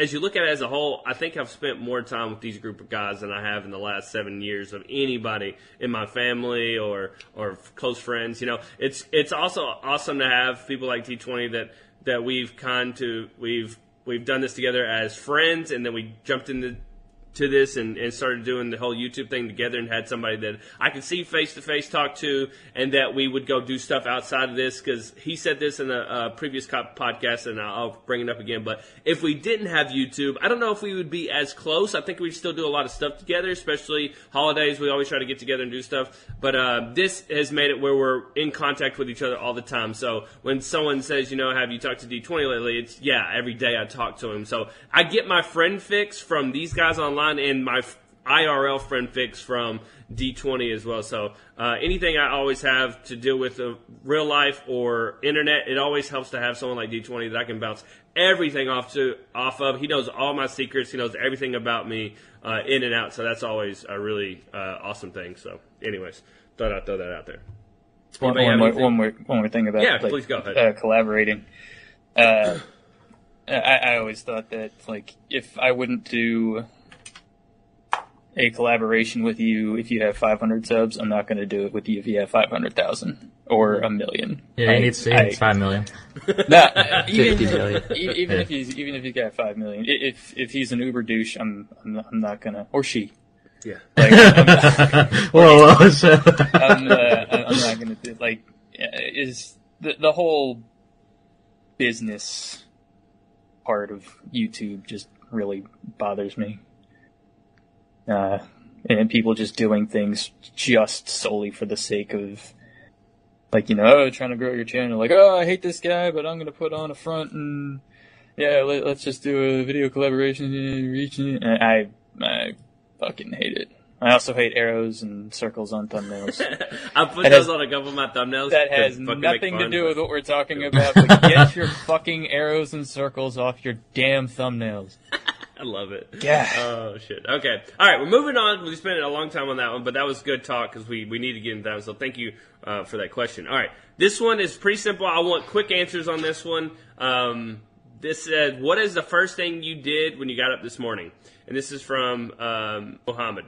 as you look at it as a whole, I think I've spent more time with these group of guys than I have in the last seven years of anybody in my family or or close friends. You know, it's it's also awesome to have people like D20 that that we've kind to we've we've done this together as friends, and then we jumped into to this and, and started doing the whole YouTube thing together and had somebody that I could see face to face talk to and that we would go do stuff outside of this because he said this in a, a previous podcast and I'll bring it up again. But if we didn't have YouTube, I don't know if we would be as close. I think we'd still do a lot of stuff together, especially holidays. We always try to get together and do stuff. But uh, this has made it where we're in contact with each other all the time. So when someone says, you know, have you talked to D20 lately? It's yeah, every day I talk to him. So I get my friend fix from these guys online and my IRL friend fix from D20 as well. So uh, anything I always have to deal with uh, real life or internet, it always helps to have someone like D20 that I can bounce everything off to off of. He knows all my secrets. He knows everything about me uh, in and out. So that's always a really uh, awesome thing. So, anyways, thought I'd throw that out there. One, one more, one more, one more thing about Yeah, like, please go ahead. Uh, collaborating. Uh, I, I always thought that like if I wouldn't do a collaboration with you if you have 500 subs. I'm not going to do it with you if you have 500,000 or a million. Yeah, I- he needs, he I- needs five million. Nah, even, 50 million. even Yeah. if he's even if he's got five million, i- if if he's an Uber douche, I'm I'm not, I'm not gonna or she. Yeah. Like, I'm, whoa, whoa, shit. I'm, uh, I'm not gonna do like uh, is the the whole business part of YouTube just really bothers me. Uh, and people just doing things just solely for the sake of like you know oh, trying to grow your channel. Like oh i hate this guy but i'm gonna put on a front and yeah let, let's just do a video collaboration and reach i i fucking hate it. I also hate arrows and circles on thumbnails. I put That those has- on a couple of my thumbnails. that has nothing to do with what we're talking about but get your fucking arrows and circles off your damn thumbnails I love it. Yeah. Oh shit. Okay. All right. We're moving on. We spent a long time on that one, but that was good talk because we we need to get into that. one. So thank you uh, for that question. All right. This one is pretty simple. I want quick answers on this one. Um, this said, "What is the first thing you did when you got up this morning?" And this is from um, Mohammed.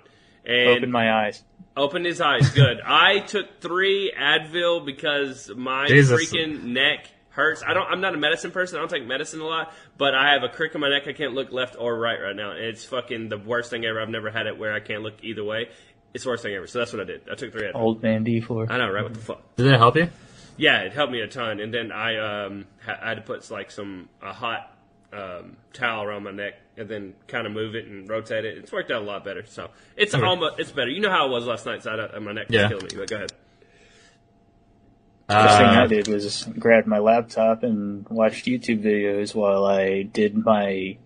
And open my eyes Opened his eyes. Good. I took three Advil because my Jesus. freaking neck hurts. I don't. I'm not a medicine person. I don't take medicine a lot, but I have a crick in my neck. I can't look left or right right now. And it's fucking the worst thing ever. I've never had it where I can't look either way. It's the worst thing ever. So that's what I did. I took three Advil. old man d4 I know, right? What the fuck? Did it help you? Yeah, it helped me a ton. And then I um ha- I had to put like some a hot um, towel around my neck and then kind of move it and rotate it. It's worked out a lot better. So it's Okay. almost it's better. You know how it was last night. So I don't, my neck was Yeah. killing me. But go ahead. First thing I Uh, did was grab my laptop and watched YouTube videos while I did my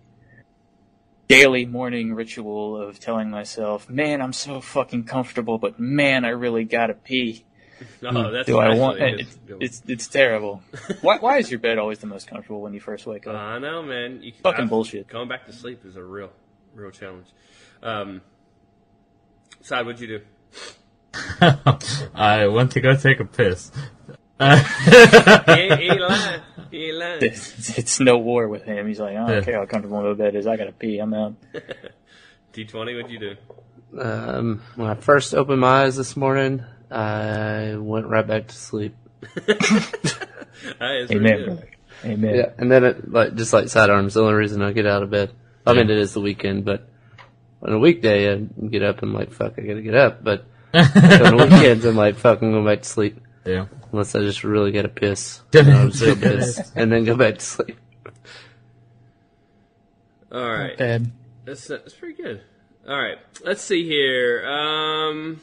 daily morning ritual of telling myself, "Man, I'm so fucking comfortable, but man, I really gotta pee." Oh, that's Do I actually want? a It's it's, it's terrible. why why is your bed always the most comfortable when you first wake up? I know, man. You, Fucking I- bullshit. Going back to sleep is a real, real challenge. Um, Side, what'd you do? I went to go take a piss. He ain't, he ain't lying. He ain't lying. It's, it's no war with him. He's like, I don't Yeah. care how comfortable my bed is. I gotta pee. I'm out. D20, what'd you do? Um, when I first opened my eyes this morning, I went right back to sleep. Hey, Amen, Amen. Yeah, and then it, like just like sidearms, the only reason I get out of bed. I mean, it is the weekend, but on a weekday I get up and I'm like, fuck, I gotta get up. But on the weekends I'm like, fuck, I'm going back to sleep yeah. unless I just really gotta piss. Get And I'll it. just piss and then go back to sleep. All right. Bad. That's, that's pretty good. All right. Let's see here. Um,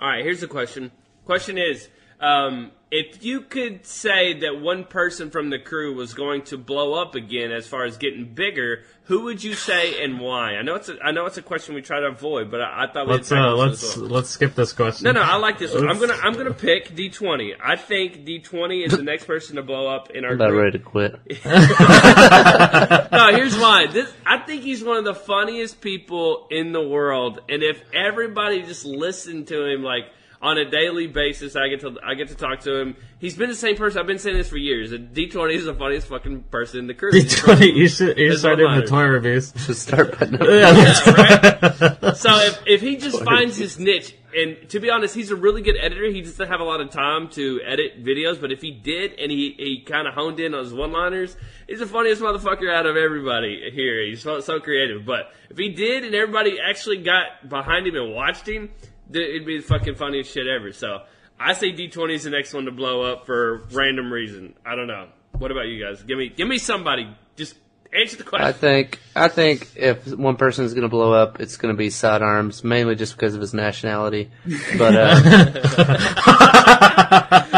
all right. Here's the question. Question is, um, if you could say that one person from the crew was going to blow up again, as far as getting bigger, who would you say and why? I know it's a, I know it's a question we try to avoid, but I, I thought we'd Let's tackle uh, this let's well. let's skip this question. No, no, I like this one. I'm gonna I'm gonna pick D20. I think D20 is the next person to blow up in our I'm about group. ready to quit. No, here's why. This I think he's one of the funniest people in the world, and if everybody just listened to him like on a daily basis, I get to I get to talk to him. He's been the same person. I've been saying this for years. D20 is the funniest fucking person in the crew. D20, you should you should start doing the one-liners. toy reviews. Just start putting up. So if, if he just finds his niche, and to be honest, he's a really good editor. He doesn't have a lot of time to edit videos, but if he did and he, he kind of honed in on his one-liners, he's the funniest motherfucker out of everybody here. He's so, so creative. But if he did and everybody actually got behind him and watched him, th- it'd be the fucking funniest shit ever. So I say D20 is the next one to blow up for random reason. I don't know. What about you guys? Give me give me somebody. Just answer the question. I think I think if one person is going to blow up, it's going to be sidearms, mainly just because of his nationality. But uh,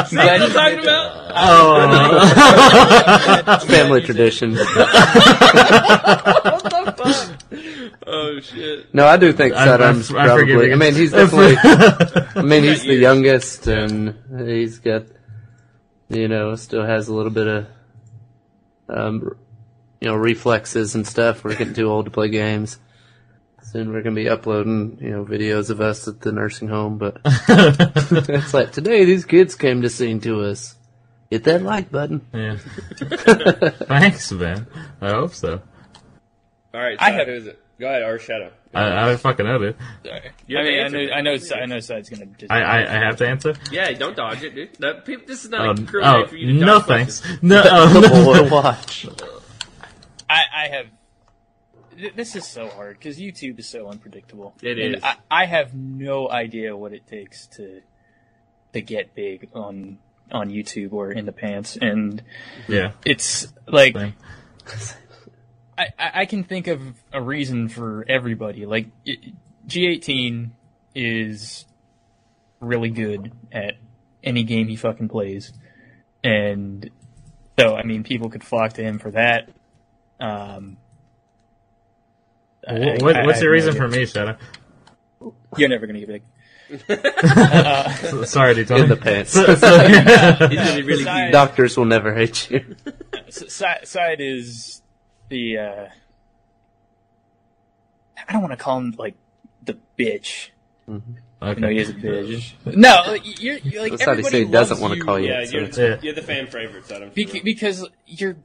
See what I'm talking about? Oh, family tradition. Oh shit. No, I do think I'm- I'm- I'm probably. I mean, he's definitely. I mean, he's the youngest, and he's got, you know, still has a little bit of, um, you know, reflexes and stuff. We're getting too old to play games. Soon we're gonna be uploading, you know, videos of us at the nursing home. But it's like today, these kids came to sing to us. Hit that like button. yeah. Thanks, man. I hope so. All right, I so have- who is it? Go ahead, or Shadow. I, I don't fucking know, dude. Sorry. You I have to mean, I answer know, it. I know, Si- I know. Side's gonna. Just I, I, I have to answer. Yeah, don't dodge it, dude. No, people, this is not Oh, a crew oh, for you to no dodge thanks. questions. No, oh, Boy, watch. I, I have. th- This is so hard because YouTube is so unpredictable. It and is. I, I have no idea what it takes to to get big on on YouTube or in the pants, and yeah. it's like Same. I, I I can think of a reason for everybody. Like G18 is really good at any game he fucking plays, and so I mean people could flock to him for that. Um, I- what, I- what's I your have reason no for me, Shadow? You're never gonna get big. Sorry, dude. Tony. In the pants. So- so- He's really, really Besides- cute. Doctors will never hate you. Side, side is the uh, I don't want to call him like the bitch. okay. No, he is a bitch. No, you're, you're like That's how they say he everybody doesn't wanna you call you. Yeah, so you're, Yeah. you're the fan favorite, Adam. bec- because you're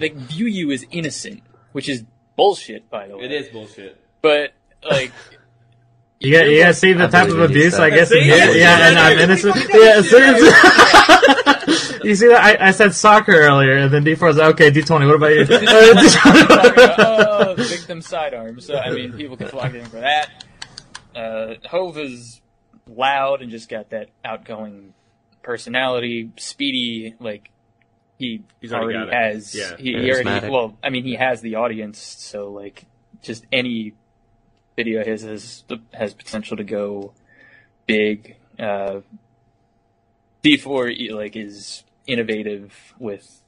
like view you as innocent, which is bullshit, by the way. It is bullshit. but like You got, you see the I type of believe in you, abuse. I guess. See? in here. Yes, yeah, and I'm yes, innocent. yes. Yeah, see, you see that? I, I said soccer earlier, and then D4 was like, okay, D20, what about you? oh, victim sidearm. So I mean, people can flock to him for that. Uh, Hove is loud and just got that outgoing personality. Speedy, like he He's already already, has. Yeah. he, he already. Well, I mean, he has the audience. So like, just any video of his has has potential to go big. Uh, D4 like is innovative with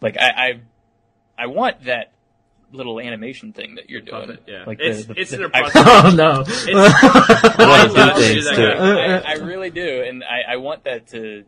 like I I, I want that little animation thing that you're doing. Puppet, yeah. Like It's- the, the, it's the- in a I- process. oh, no. I want to love do to do things that too. guy. I, I really do, and I, I want that to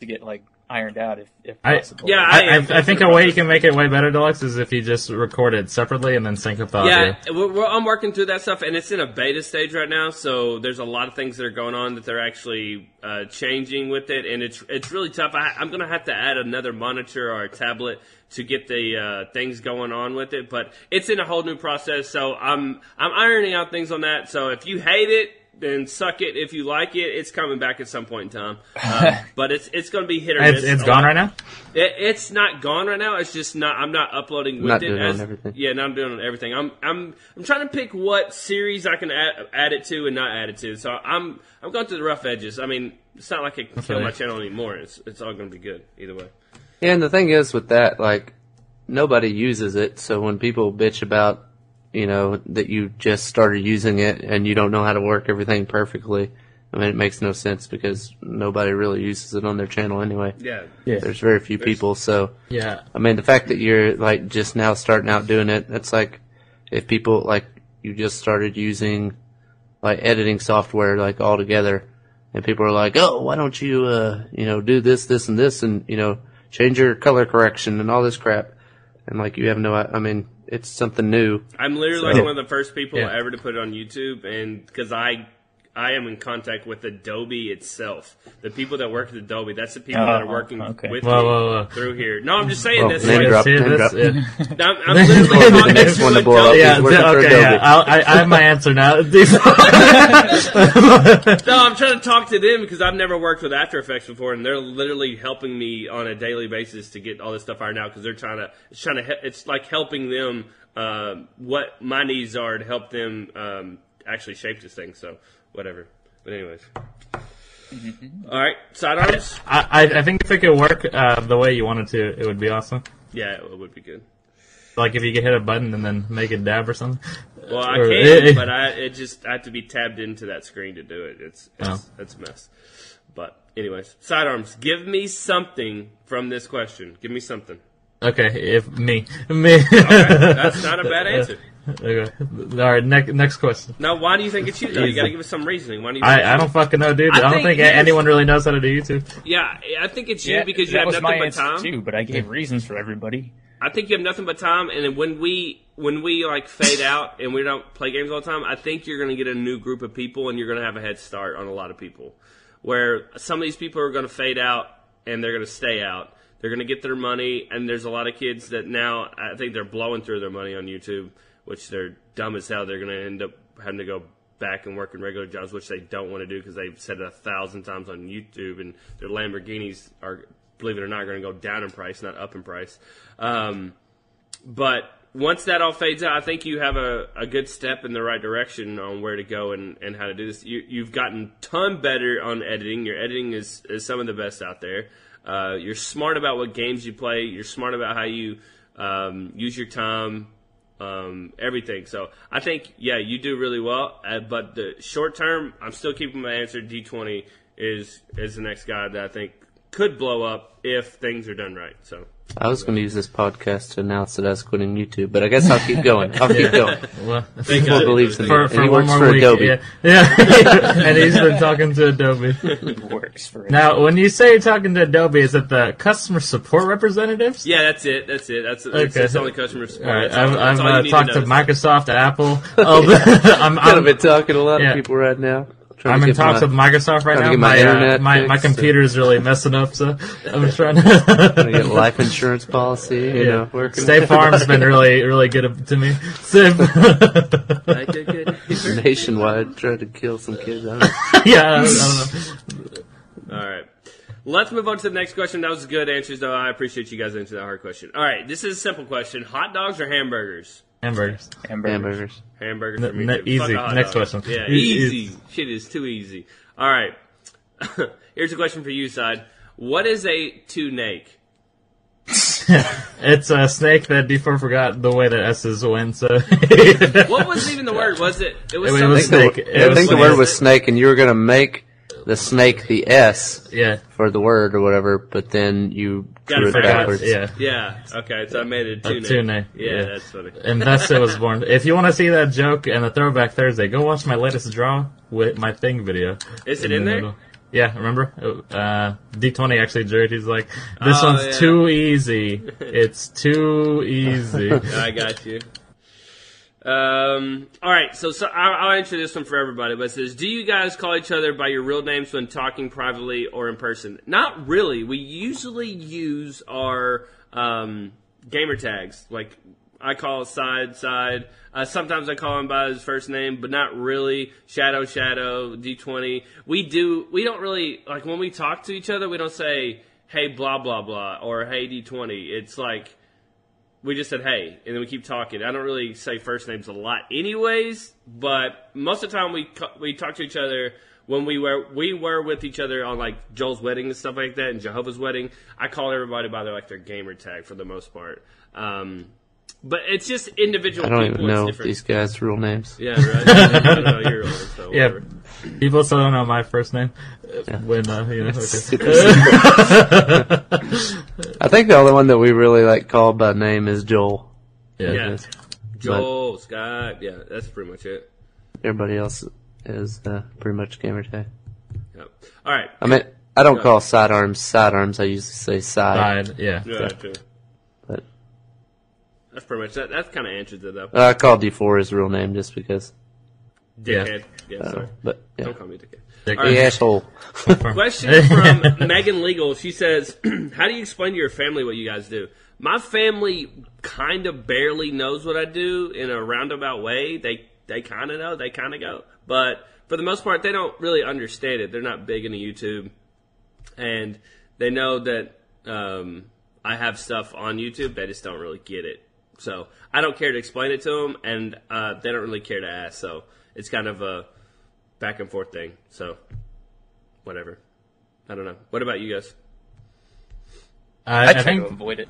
to get like ironed out if, if I- yeah, I, I, am I think a way you can make it way better, Deluxe, is if you just record it separately and then sync up the audio. Yeah, we're, we're, I'm working through that stuff, and it's in a beta stage right now. So there's a lot of things that are going on that they're actually uh, changing with it, and it's it's really tough. I, I'm gonna have to add another monitor or a tablet to get the uh, things going on with it, but it's in a whole new process. So I'm I'm ironing out things on that. So if you hate it. Then suck it. If you like it, it's coming back at some point in time. Uh, but it's it's going to be hit or miss. It's, it's a gone lot. right now? It, it's not gone right now. It's just not. I'm not uploading with Not it. doing as, everything. Yeah, not doing it on everything. I'm I'm I'm trying to pick what series I can add, add it to and not add it to. So I'm I'm going through the rough edges. I mean, it's not like I can kill Okay. my channel anymore. It's it's all going to be good either way. Yeah, and the thing is with that, like, nobody uses it, so when people bitch about, you know, that you just started using it and you don't know how to work everything perfectly, I mean, it makes no sense because nobody really uses it on their channel anyway. Yeah. yeah. There's very few There's- people, so, Yeah. I mean, the fact that you're, like, just now starting out doing it, that's like, if people, like, you just started using, like, editing software, like, all together, and people are like, oh, why don't you, uh, you know, do this, this, and this, and, you know, change your color correction and all this crap. And, like, you have no, I mean, it's something new. I'm literally So- like one of the first people Yeah. ever to put it on YouTube, and because I. I am in contact with Adobe itself. The people that work at Adobe, that's the people that are Oh, working okay. with Whoa, me whoa, whoa. through here. No, I'm just saying Well, this. name drop, name drop. Yeah. I'm, I'm literally The talking next one to Adobe. blow up. Yeah, He's working d- for okay, Adobe. yeah. I'll, I, I have my answer now. No, I'm trying to talk to them because I've never worked with After Effects before, and they're literally helping me on a daily basis to get all this stuff ironed out because they're trying to. It's trying to. It's like helping them um what my needs are to help them um, actually shape this thing. So whatever. But anyways. All right, sidearms. I, I I think if it could work uh, the way you wanted to, it would be awesome. Yeah, it would be good. Like if you could hit a button and then make it dab or something. Well, I Or- can, but I it just I have to be tabbed into that screen to do it. It's it's, Oh. it's a mess. But anyways, sidearms. Give me something from this question. Give me something. Okay, if me, me. That's not a bad answer. Okay. All right. Next next question. Now, why do you think it's you? Though you got to give us some reasoning. Why do you? Think I, I don't fucking know, dude. I I, don't think think, anyone really knows how to do YouTube. Yeah, I think it's you Yeah, because you have was nothing my but time. too, but I gave reasons for everybody. I think you have nothing but time, and then when we when we like fade out and we don't play games all the time, I think you're going to get a new group of people, and you're going to have a head start on a lot of people. Where some of these people are going to fade out and they're going to stay out. They're going to get their money, and there's a lot of kids that now I think they're blowing through their money on YouTube. Which they're dumb as hell. They're going to end up having to go back and work in regular jobs, which they don't want to do because they've said it a thousand times on YouTube, and their Lamborghinis are, believe it or not, going to go down in price, not up in price. Um, but once that all fades out, I think you have a, a good step in the right direction on where to go and, and how to do this. You, you've gotten ton better on editing. Your editing is, is some of the best out there. Uh, you're smart about what games you play. You're smart about how you um, use your time, um, everything. So I think, yeah, you do really well. Uh, but the short term, I'm still keeping my answer. D20 is is the next guy that I think could blow up if things are done right. So. I was going to use this podcast to announce that I was quitting YouTube, but I guess I'll keep going. I'll keep going. Well, Thank People God. believes in me. for, And he works for week, Adobe. yeah, yeah. and he's been talking to Adobe. works for it. Now, when you say you're talking to Adobe, is it the customer support representatives? Yeah, that's it. That's it. That's, that's, Okay. that's only customer support. All right, That's all- I've, that's I've uh, need talked to, know. Microsoft, Apple. Oh, I'm, I've I'm, been talking to a lot Yeah. of people right now. Trying I'm in talks my- with Microsoft right now. my My, uh, my, my fixed and- really messing up, so I'm trying trying to to. get life insurance policy, you know, working. State Farm's been really, really good to me. State- Right, good, good. nationwide, tried to kill some kids. I don't know. yeah, I don't, I don't know. All right. Let's move on to the next question. That was good answers, though. I appreciate you guys answering that hard question. All right, this is a simple question: hot dogs or hamburgers? Hamburgers. Hamburgers. Hamburgers. Hamburgers for me. n- too. Fuck easy. a hot Next dog. question. Yeah, easy. Shit is too easy. All right. Here's a question for you, side. What is a two-nake? It's a snake that D4 forgot the way that S's went, so. What was even the word? Was it? It was It something. was I snake. It I was think the word was snake, and you were going to make the snake the S yeah. for the word or whatever, but then you Gotta drew it figure out- backwards. Yeah. Yeah. Okay. So I made it a two-nake. two-nake, Yeah, yeah. that's funny. And thus it was born. If you want to see that joke and the throwback Thursday, go watch my latest draw with my thing video. Is it in the there? middle. Yeah, remember? Uh, D20 actually drew it. He's like, this Oh, one's yeah. too easy. It's too easy. I got you. Um, all right, so, so I'll, I'll answer this one for everybody. But it says, do you guys call each other by your real names when talking privately or in person? Not really. We usually use our um, gamer tags. Like I call side side. Uh, sometimes I call him by his first name, but not really. Shadow Shadow D twenty. We do. We don't really like when we talk to each other. We don't say hey blah blah blah or hey D twenty. It's like we just said hey, and then we keep talking. I don't really say first names a lot, anyways. But most of the time, we we talk to each other when we were we were with each other on like Joel's wedding and stuff like that, and Jehovah's wedding. I call everybody by their like their gamer tag for the most part. Um, but it's just individual I don't people. even know it's these guys' real names. Yeah, right. I don't know your own, so yeah. whatever. People still don't know my first name. When, uh, you know, okay. I think the only one that we really like called by name is Joel. yeah. Yeah. But Joel, Scott. Yeah, that's pretty much it. everybody else is uh, pretty much gamer tag. Yep. All right. I mean, I don't Yeah. call sidearms sidearms. I usually say side. Side, yeah. Yeah, too. But That's pretty much that. That kind of answers it though. uh, I call D4 his real name just because. Dickhead. Yeah, Uh, sorry. but yeah, Don't call me dickhead. Dick- All right. the asshole. Question from Megan Legal. She says, "How do you explain to your family what you guys do?" My family kind of barely knows what I do in a roundabout way. They they kind of know. They kind of go, but for the most part, they don't really understand it. They're not big into YouTube, and they know that um, I have stuff on YouTube. They just don't really get it. So I don't care to explain it to them, and uh, they don't really care to ask. So it's kind of a back and forth thing. So whatever. I don't know. What about you guys? I, I I try think to avoid it.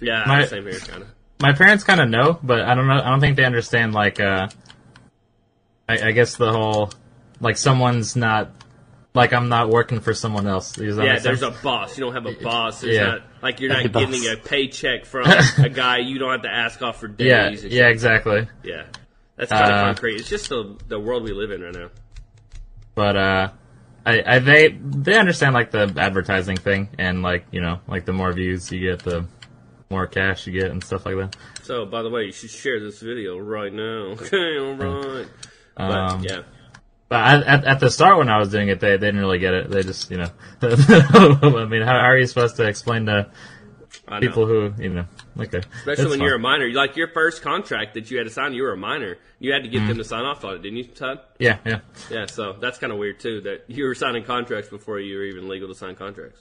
Yeah, My- same here, kind of. my parents kind of know, but I don't know. I don't think they understand. Like, uh, I, I guess the whole like someone's not like I'm not working for someone else. Yeah, there's sense? a boss. You don't have a boss. There's Yeah. not like you're not Hey, boss. getting a paycheck from a guy you don't have to ask off for days. yeah, and shit. yeah, exactly. yeah. That's kind of Uh, concrete. It's just the the world we live in right now. But uh, I, I they they understand like the advertising thing and like you know like the more views you get, the more cash you get and stuff like that. So, by the way, you should share this video right now. Okay, all right. But Um, yeah, But I, at, at the start when I was doing it, they, they didn't really get it. They just, you know, I mean, how, how are you supposed to explain to. People who you know. Okay, Especially That's when you're a minor. Like your first contract that you had to sign, you were a minor. You had to get them mm. to sign off on it, didn't you, Todd? yeah, yeah. Yeah, so that's kind of weird too. That you were signing contracts before you were even legal to sign contracts.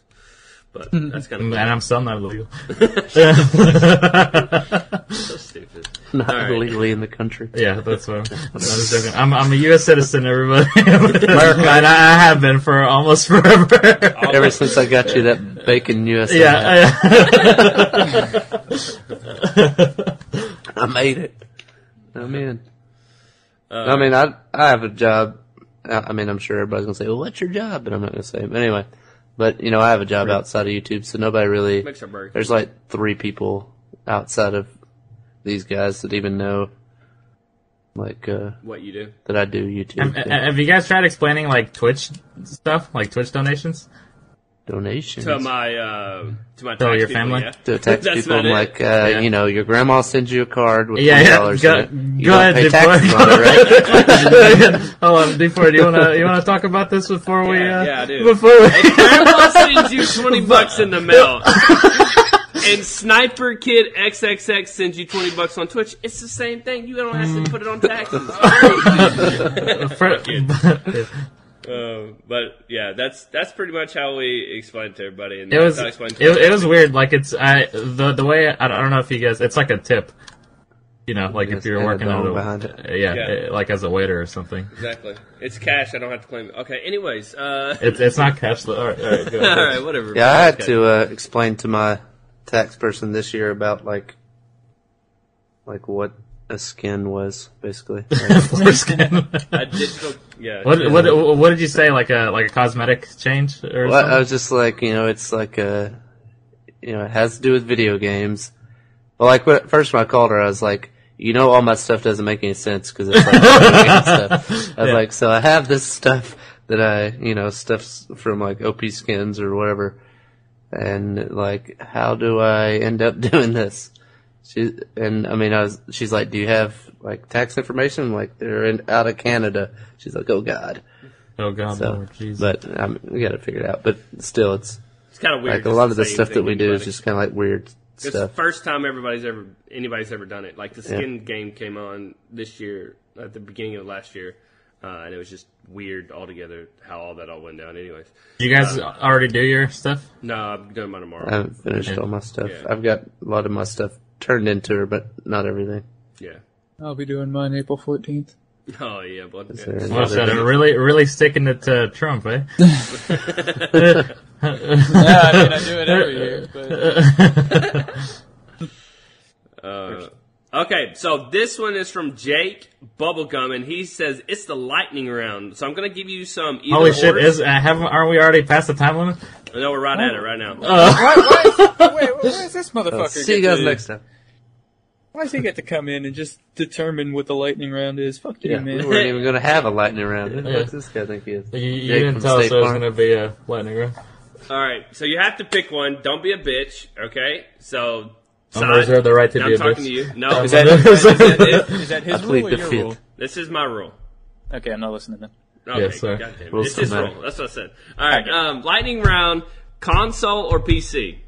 But that's kind of And I'm still not illegal. so stupid. Not All right. illegally in the country. Yeah, that's what I'm, I'm joking. I'm, I'm a U.S. citizen, everybody. and I, I have been for almost forever. Ever since I got you that bacon U.S. yeah, I made it. I'm in. Uh, I mean, I I have a job. I I mean, I'm sure everybody's gonna say, "Well, what's your job?" But I'm not gonna say. But anyway, but you know, I have a job outside of YouTube, so nobody really. Makes our burger. There's like three people outside of these guys that even know, like, uh, What you do? that I do YouTube have, have you guys tried explaining like Twitch stuff, like Twitch donations? donations. To my uh, to my To tax your people, family? yeah. to text That's people about it. like, uh, Yeah. you know, your grandma sends you a card with Yeah, twenty yeah. dollars Go- in it. You go don't ahead, pay Deep taxes on it, right? Hold on, before do you wanna you wanna talk about this before we Yeah, uh, yeah, I do. before we Grandma sends you twenty bucks in the mail. And Sniper Kid XXX sends you twenty bucks on Twitch. It's the same thing. You don't have to put it on taxes. for, Uh, but yeah, that's that's pretty much how we explain it to everybody. And it was it, how I explain to it was weird. Like it's I the the way I, I don't know if you guys it's like a tip. You know, like Yes, if you're working on behind it. yeah, Yeah. eh, like as a waiter or something. exactly. It's cash. I don't have to claim it. Okay. Anyways, uh, It's it's not cash. though. All right, all right, go ahead. right, whatever. Yeah, I had Okay. to uh, explain to my tax person this year about like, like what a skin was basically. Like, Foreskin. A digital. Yeah. what what what did you say? Like a like a cosmetic change or well, I was just like, you know, it's like a, you know, it has to do with video games. Well, like when, first when I called her, I was like, you know, all my stuff doesn't make any sense because it's like video game stuff. I was Yeah. like, so I have this stuff that I, you know, stuffs from like OP skins or whatever, and like, how do I end up doing this? She and I mean, I was. She's like, "Do you have like tax information?" I'm like, "They're in, out of Canada." She's like, "Oh God." oh God, So, Lord, jeez. but um, we got to figure it out. But still, it's It's kind of weird. like a lot of the stuff that we to do is just kind of like weird It's the stuff. first time everybody's ever anybody's ever done it. Like the skin game came on this year at the beginning of last year, uh, and it was just weird altogether how all that all went down. Anyways, you guys already do your stuff? no, I'm doing mine tomorrow. I haven't finished all my stuff. Yeah. I've got a lot of my stuff turned into her, but not everything. yeah. I'll be doing mine April 14th. Oh yeah, but Is yeah. there any What's? Really, really sticking it to Trump, eh? Yeah, I mean, I do it every year, but Uh, okay, so this one is from Jake Bubblegum, and he says it's the lightning round. So I'm gonna give you some. Either Holy shit! ors. Is uh, haven't aren't we already past the time limit? no, we're right at it right now. why, why, wait, where's this motherfucker? Uh, see you guys to- next time. Why does he get to come in and just determine what the lightning round is? Fuck you, Yeah, we man. weren't even going to have a lightning round. Who Yeah. fuck's this guy think he is? You, you Jake didn't from tell us State there was Farm. going to be a lightning round. All right, so you have to pick one. Don't be a bitch, okay? So. I'm gonna reserve the right to now be I'm a talking to you. No, Is that, Is is that that, it? Is that his rule or your fifth. rule? this is my rule. Okay, I'm not listening then. Okay, Yes, sir. goddamn it. Rules It's his matter. rule. That's what I said. All right, um, lightning round: console or PC?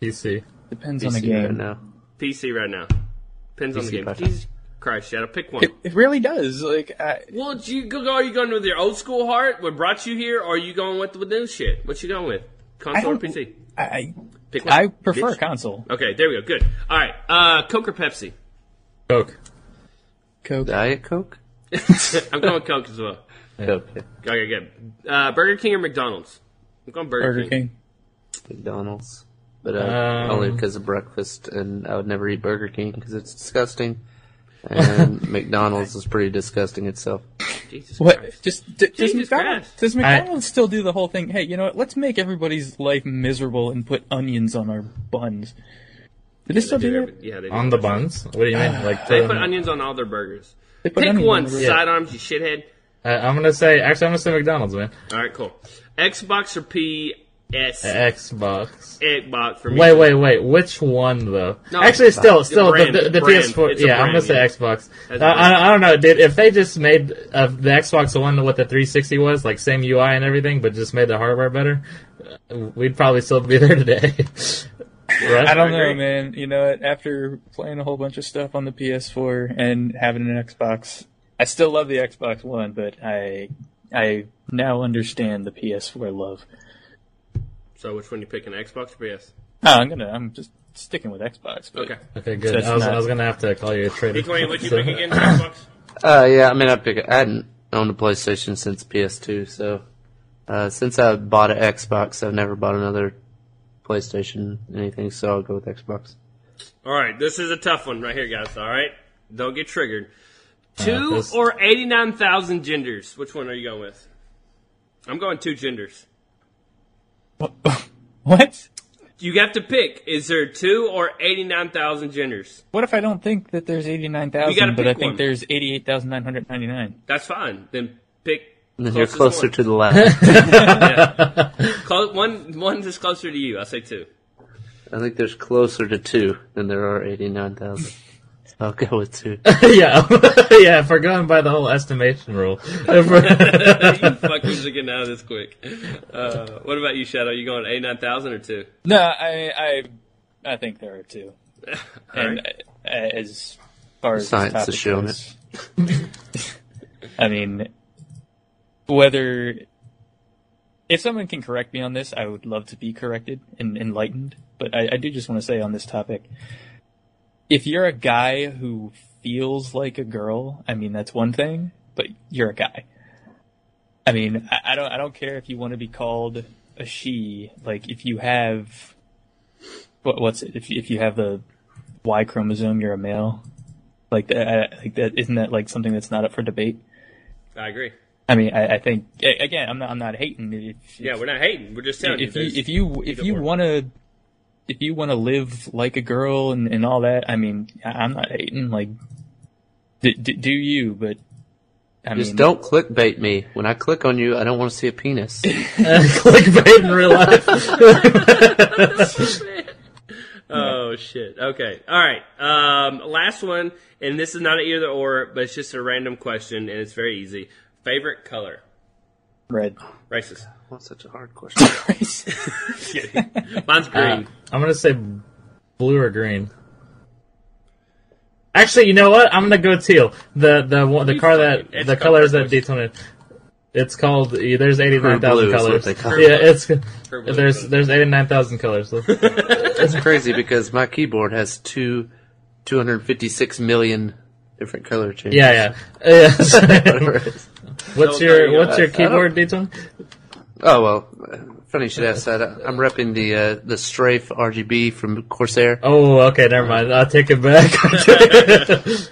PC. Depends on the PC right game. now. PC right now. Depends on the PC game. by far. Jesus Christ, Shadow, pick one. It, it really does. Like, I, Well, you go. Are you going with your old school heart? What brought you here? Or are you going with the new shit? What you going with? Console or don't- PC? I, Pick one. I prefer Bitch. console. Okay, there we go. Good. All right. Uh, Coke or Pepsi? Coke. Coke. Diet Coke? I'm going Coke as well. Coke. Okay, good. Uh, Burger King or McDonald's? I'm going Burger, Burger King. King. McDonald's. But uh, Um, only because of breakfast, and I would never eat Burger King because it's disgusting. And McDonald's is pretty disgusting itself. Jesus What? Christ. Just d- does Jesus McDonald's, Christ. does McDonald's still do the whole thing? Hey, you know what? Let's make everybody's life miserable and put onions on our buns. Do they still do do that? yeah, they do. On the buns? What do you mean? Like They put onions on all their burgers. They put Pick one, on the- sidearms, you shithead. Uh, I'm gonna say. Actually, I'm gonna say McDonald's, man. All right, cool. Xbox or PS? Xbox. Xbox for me. Wait, wait, wait. Which one though? No, Actually, still, the still, brand, the, the, the brand. PS4. It's a Yeah, I'm gonna say yeah. Xbox. Uh, a I, brand. I don't know, dude. If they just made uh, the Xbox One what the 360 was, like same UI and everything, but just made the hardware better, uh, we'd probably still be there today. Right? I don't I know, man. You know, what? after playing a whole bunch of stuff on the PS4 and having an Xbox, I still love the Xbox One, but I I now understand the PS4 love. So which one you picking, Xbox or PS? No, I'm gonna I'm just sticking with Xbox. But Okay. Okay, good. That's I was, not- I was gonna have to call you a traitor. D20, what you pick again, Xbox? Uh, yeah, I mean, I pick. I hadn't owned a PlayStation since PS2, so uh, since I bought an Xbox, I've never bought another PlayStation anything. So I'll go with Xbox. All right, this is a tough one right here, guys. All right, don't get triggered. Two this- or eighty-nine thousand genders. Which one are you going with? I'm going two genders. what? You have to pick. Is there two or eighty-nine thousand genders? What if I don't think that there's eighty nine You gotta thousand, but I think one. there's eighty eight thousand nine hundred ninety nine? That's fine. Then pick. And then you're closest closer one. to the left. Clo- one. One is closer to you. I say two. I think there's closer to two than there are eighty-nine thousand. I'll go with two. yeah, yeah. If we're going by the whole estimation rule, you fuckers are getting out of this quick. Uh, what about you, Shadow? You going eighty-nine thousand or two? No, I I I think there are two. And right. uh, as far as Science this has topic shown goes, I mean, whether if someone can correct me on this, I would love to be corrected and enlightened. But I, I do just want to say on this topic, if you're a guy who feels like a girl, I mean that's one thing, but you're a guy. I mean, I, I don't I don't care if you want to be called a she. Like if you have what, what's it? If you- if you have the Y chromosome, you're a male. Like that, like that, isn't that like something that's not up for debate? I agree. I mean, I, I think again, I'm not, I'm not hating. If, Yeah, we're not hating. We're just telling if you. you if you if either you want to if you want to live like a girl and, and all that, I mean, I- I'm not hating. Like, d- d- do you? But I Just mean, don't clickbait me. When I click on you, I don't want to see a penis. clickbait in real life. Oh shit. Okay. All right. Um, last one, and this is not an either or, but it's just a random question, and it's very easy. Favorite color? red. Racist. What's such a hard question? Mine's green. Uh, I'm gonna say blue or green. Actually, you know what? I'm gonna go teal. The the one, the car that it's the colors that purple. Daytona. It's called. There's eighty nine thousand blue is what colors. they call it. Yeah, it's Purple is there's there's eighty nine thousand colors. That's crazy because my keyboard has two, 256 million different color changes. yeah, yeah. Whatever yeah. it is. what's So there your you go. what's your I- I don't- keyboard, Daytona? Oh well, uh, funny you should ask that. I- I'm repping the uh, the Strafe RGB from Corsair. Oh, okay, never mind. I'll take it back.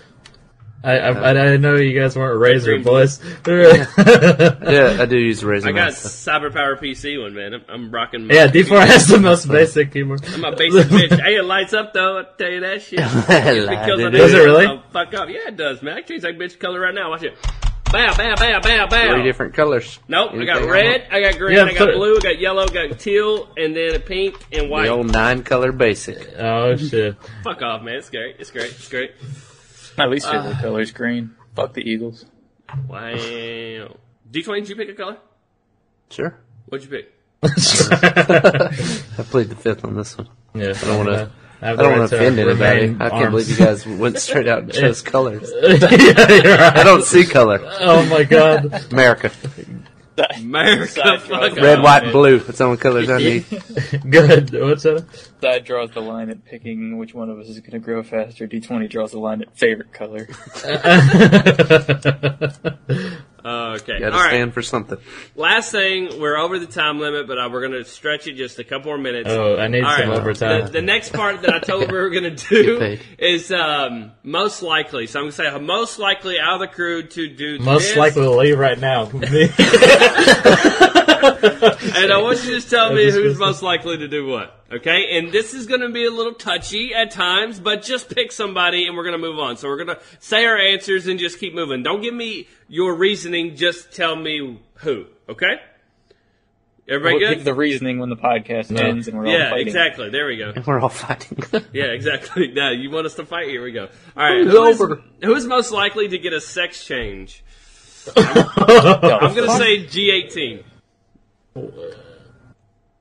I, I, I, I know you guys weren't Razer Green boys. Yeah, I do use Razer. I got mouse. Cyber Power PC one, man. I'm, I'm rocking. My yeah, D4 has the most basic keyboard. I'm a basic bitch. Hey, it lights up though. I tell you that shit. Gives me kills Does it really? Oh, fuck up. Yeah, it does, man. I can change that bitch color right now. Watch it. Bow, bow, bow, bow, bow. Three different colors. Nope, I got red, I got green, Yeah, I got put blue, I got yellow, I got teal, and then a pink and The white. old nine color basic. Oh shit. Fuck off, man. It's great. It's great. It's great. My least favorite uh, color is green. Fuck the Eagles. Wow. D20, did you pick a color? Sure. What'd you pick? I played the fifth on this one. Yeah, I don't wanna- uh-huh. I I don't want to offend anybody. I can't believe you guys went straight out and chose colors. yeah, you're right. I don't see color. Oh my god. America. America. Side Fuck draws. off. Red, white, and blue. That's the only colors I need. Good. What's that? That draws the line at picking which one of us is going to grow faster. D20 draws the line at favorite color. Okay. Got to All right. stand for something. Last thing, we're over the time limit, but uh, we're going to stretch it just a couple more minutes. oh, I need All some right. overtime. The, the next part that I told we were going to do is um, most likely. So I'm going to say most likely out of the crew to do Most this. likely to leave right now. Me. And I want you to just tell me who's most likely to do what. Okay? And this is going to be a little touchy at times, but just pick somebody and we're going to move on. So we're going to say our answers and just keep moving. Don't give me your reasoning, just tell me who. Okay? Everybody We'll good? give the reasoning when the podcast ends and we're all fighting. yeah, exactly. There we go. And We're all fighting. Yeah, exactly. Now you want us to fight? Here we go. All right. Who's Who is, over? who is most likely to get a sex change? I'm I'm going to say G18. I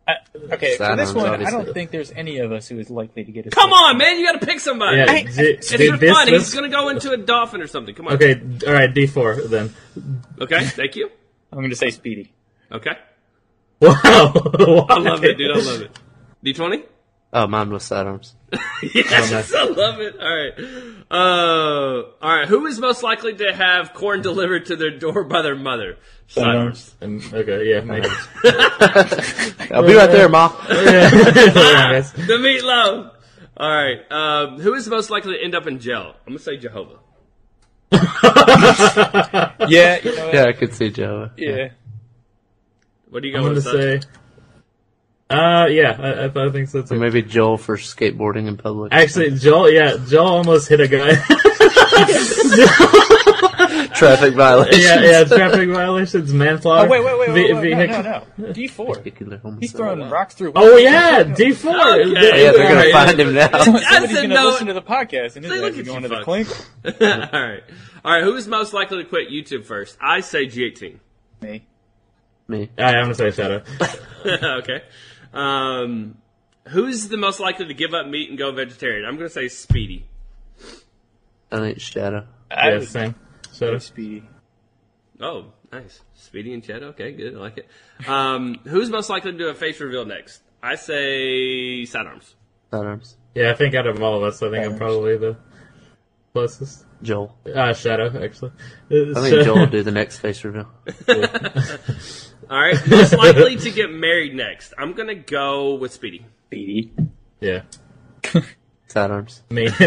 I, okay, for this Sidearms, one, I don't think there's any of us who is likely to get a. Come on, man! You got to pick somebody. Yeah, I- d- it's d- for this fun. was- He's gonna go into a dolphin or something. Come on. Okay, all right, D four then. Okay. Thank you. I'm going to say Speedy. Okay. Wow, I love it, dude. I love it. D twenty. Oh, mine was sidearms. Yes. I love it. All right. Uh, all right. Who is most likely to have corn delivered to their door by their mother? Sidearms. Um, okay, yeah, maybe. I'll be right there, Ma. Yeah, The meatloaf. All right. Um, who is most likely to end up in jail? I'm gonna say Jehovah. Yeah, you know? Yeah, I could see Jehovah. yeah. What do you got? I'm go gonna with? son? say. Uh, yeah, I, I, I think so Or too. maybe Joel for skateboarding in public. Actually, Joel, yeah, Joel almost hit a guy. Traffic violations. yeah, yeah, traffic violations, manslaughter. Oh wait, wait, wait, wait, ve- wait, vehicle- no, no, no. D four. He's throwing rocks through. Oh yeah, D four. Okay. Oh, yeah, they're gonna find him now. Somebody's I going said to listen to the podcast and Say, is look actually at going to the clink. all right. All right. Who is most likely to quit YouTube first? I say G18. Me. Me. I, I'm gonna say Shadow. okay. Um, who's the most likely to give up meat and go vegetarian? I'm gonna say Speedy. I think Shadow. I Yeah, would same. say Shadow. Speedy. Oh, nice. Speedy and Shadow. Okay, good. I like it. Um, who's most likely to do a face reveal next? I say sidearms. Sidearms. Yeah, I think out of all of us, I think I'm probably the closest. Joel. Uh, Shadow, actually. I think Joel will do the next face reveal. All right. Most likely to get married next. I'm gonna go with Speedy. Speedy. Yeah. Sidearms. Me. All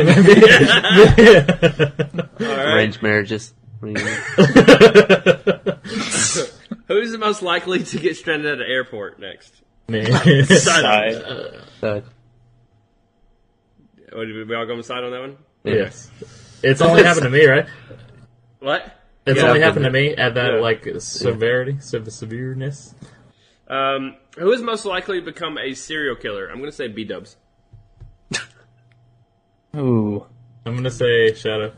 right. Arranged marriages. What do you mean? Who's the most likely to get stranded at an airport next? Me. Side. Side. What, did we all go side on that one? Yes. It's only happened to me, right? What? It's Yeah, only happened to me at that Yeah. like severity, sev- severeness. Um, who is most likely to become a serial killer? I'm gonna say B Dubs. Ooh. I'm gonna say Shadow,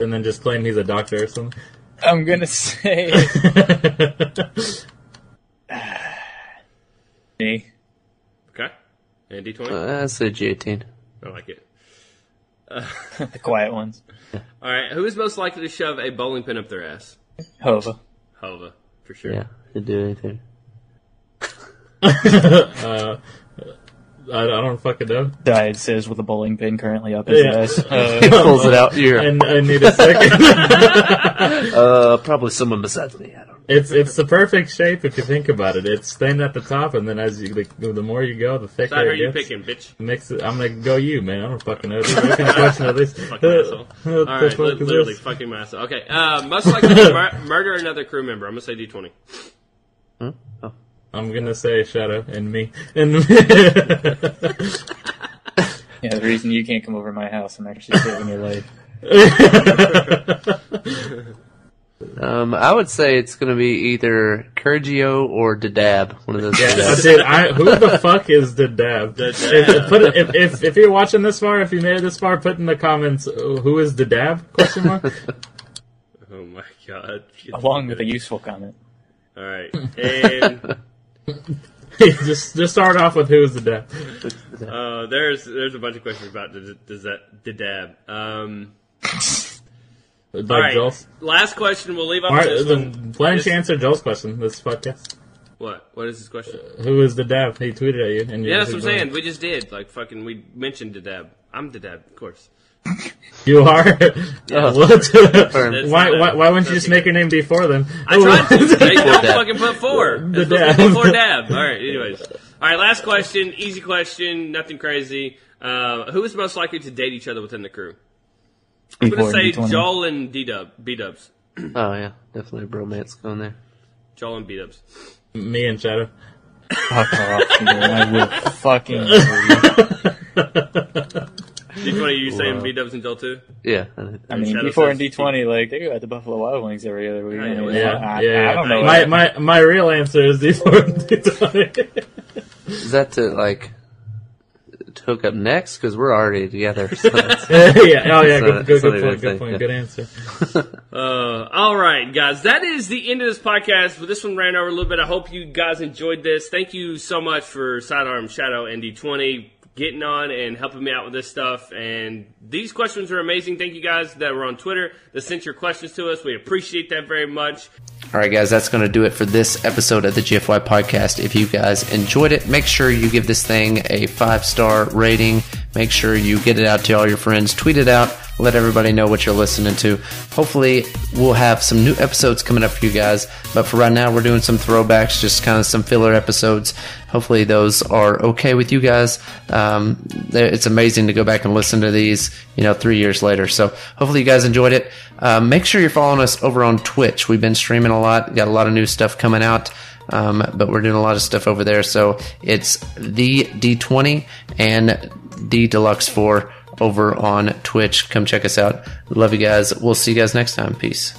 and then just claim he's a doctor or something. I'm going to say me. Okay. And D20. Uh, I say G18. I like it. The quiet ones. All right. Who is most likely to shove a bowling pin up their ass? Hova. Hova, for sure. Yeah, he'd do anything. uh, I, I don't fucking know. Died says with a bowling pin currently up his Yeah. ass. He Uh, pulls it out. You're, And I need a second. uh, probably someone besides me. I don't know. It's it's the perfect shape if you think about it. It's thin at the top, and then as you the, the more you go, the thicker Side, who are it you gets. picking, bitch? Mix it. I'm gonna go you, man. I don't fucking know. What kind of question are these? Fucking asshole. What All the right, fuck li- literally this? fucking my asshole. Okay. Uh, most likely to mur- murder another crew member. I'm gonna say D20. Huh? Oh. I'm gonna say Shadow and me. And yeah, the reason you can't come over to my house, I'm actually saving your life. Um, I would say it's going to be either Kurgio or Dadab. One of those. Yeah, dude, I, who the fuck is the dab? If, put it, if, if if you're watching this far, if you made it this far, put in the comments uh, who is the dab? Question mark. Oh my god. Along with a useful comment. All right. And just just start off with who is the dab. uh, there's there's a bunch of questions about the, the, the, the dab. Um, Like all right. Joel's. Last question. We'll leave up All right, to this then one. why don't you answer Joel's question? This podcast. What? What is this question? Who is the dab? He tweeted at you. And you Yeah, that's what I'm saying. We just did. Like, fucking, we mentioned Dadab. I'm Dadab, of course. You are. Oh. what? Why, why? Why wouldn't you just make your name before then? I tried to. They don't fucking put four. The It's supposed to Dab. be Before Dab. All right, anyways. All right, last question. Easy question. Nothing crazy. Uh, who is most likely to date each other within the crew? I'm going to say D4 and D20. Joel and D-Dub. B-Dubs. Oh yeah, definitely a bromance going there. Joel and B-Dubs. Me and Shadow. Fuck off, dude. I will fucking murder you. D20, you saying B-Dubs and Joel too? Yeah, I think- I mean, Shadow D4 and says D20, like, they go out to Buffalo Wild Wings every other week. Oh, yeah, yeah, Yeah, I, yeah. I don't know. My my my real answer is D4 and D20. is that to like to hook up next because we're already together. So yeah. Oh yeah. So- Good, good, good point. Good point. yeah. Good answer. Uh, all right, guys, that is the end of this podcast. But this one ran over a little bit. I hope you guys enjoyed this. Thank you so much for Sidearm Shadow and D20 getting on and helping me out with this stuff. And these questions are amazing. Thank you guys that were on Twitter that sent your questions to us. We appreciate that very much. All right, guys, that's going to do it for this episode of the GFY podcast. If you guys enjoyed it, make sure you give this thing a five star rating. Make sure you get it out to all your friends, tweet it out, let everybody know what you're listening to. Hopefully, we'll have some new episodes coming up for you guys. But for right now, we're doing some throwbacks, just kind of some filler episodes. Hopefully, those are okay with you guys. Um, it's amazing to go back and listen to these, you know, three years later. So hopefully, you guys enjoyed it. Um, make sure you're following us over on Twitch. We've been streaming a lot, got a lot of new stuff coming out. Um, but we're doing a lot of stuff over there. So it's the D20 and D Deluxe 4 over on Twitch. Come check us out. Love you guys. We'll see you guys next time. Peace.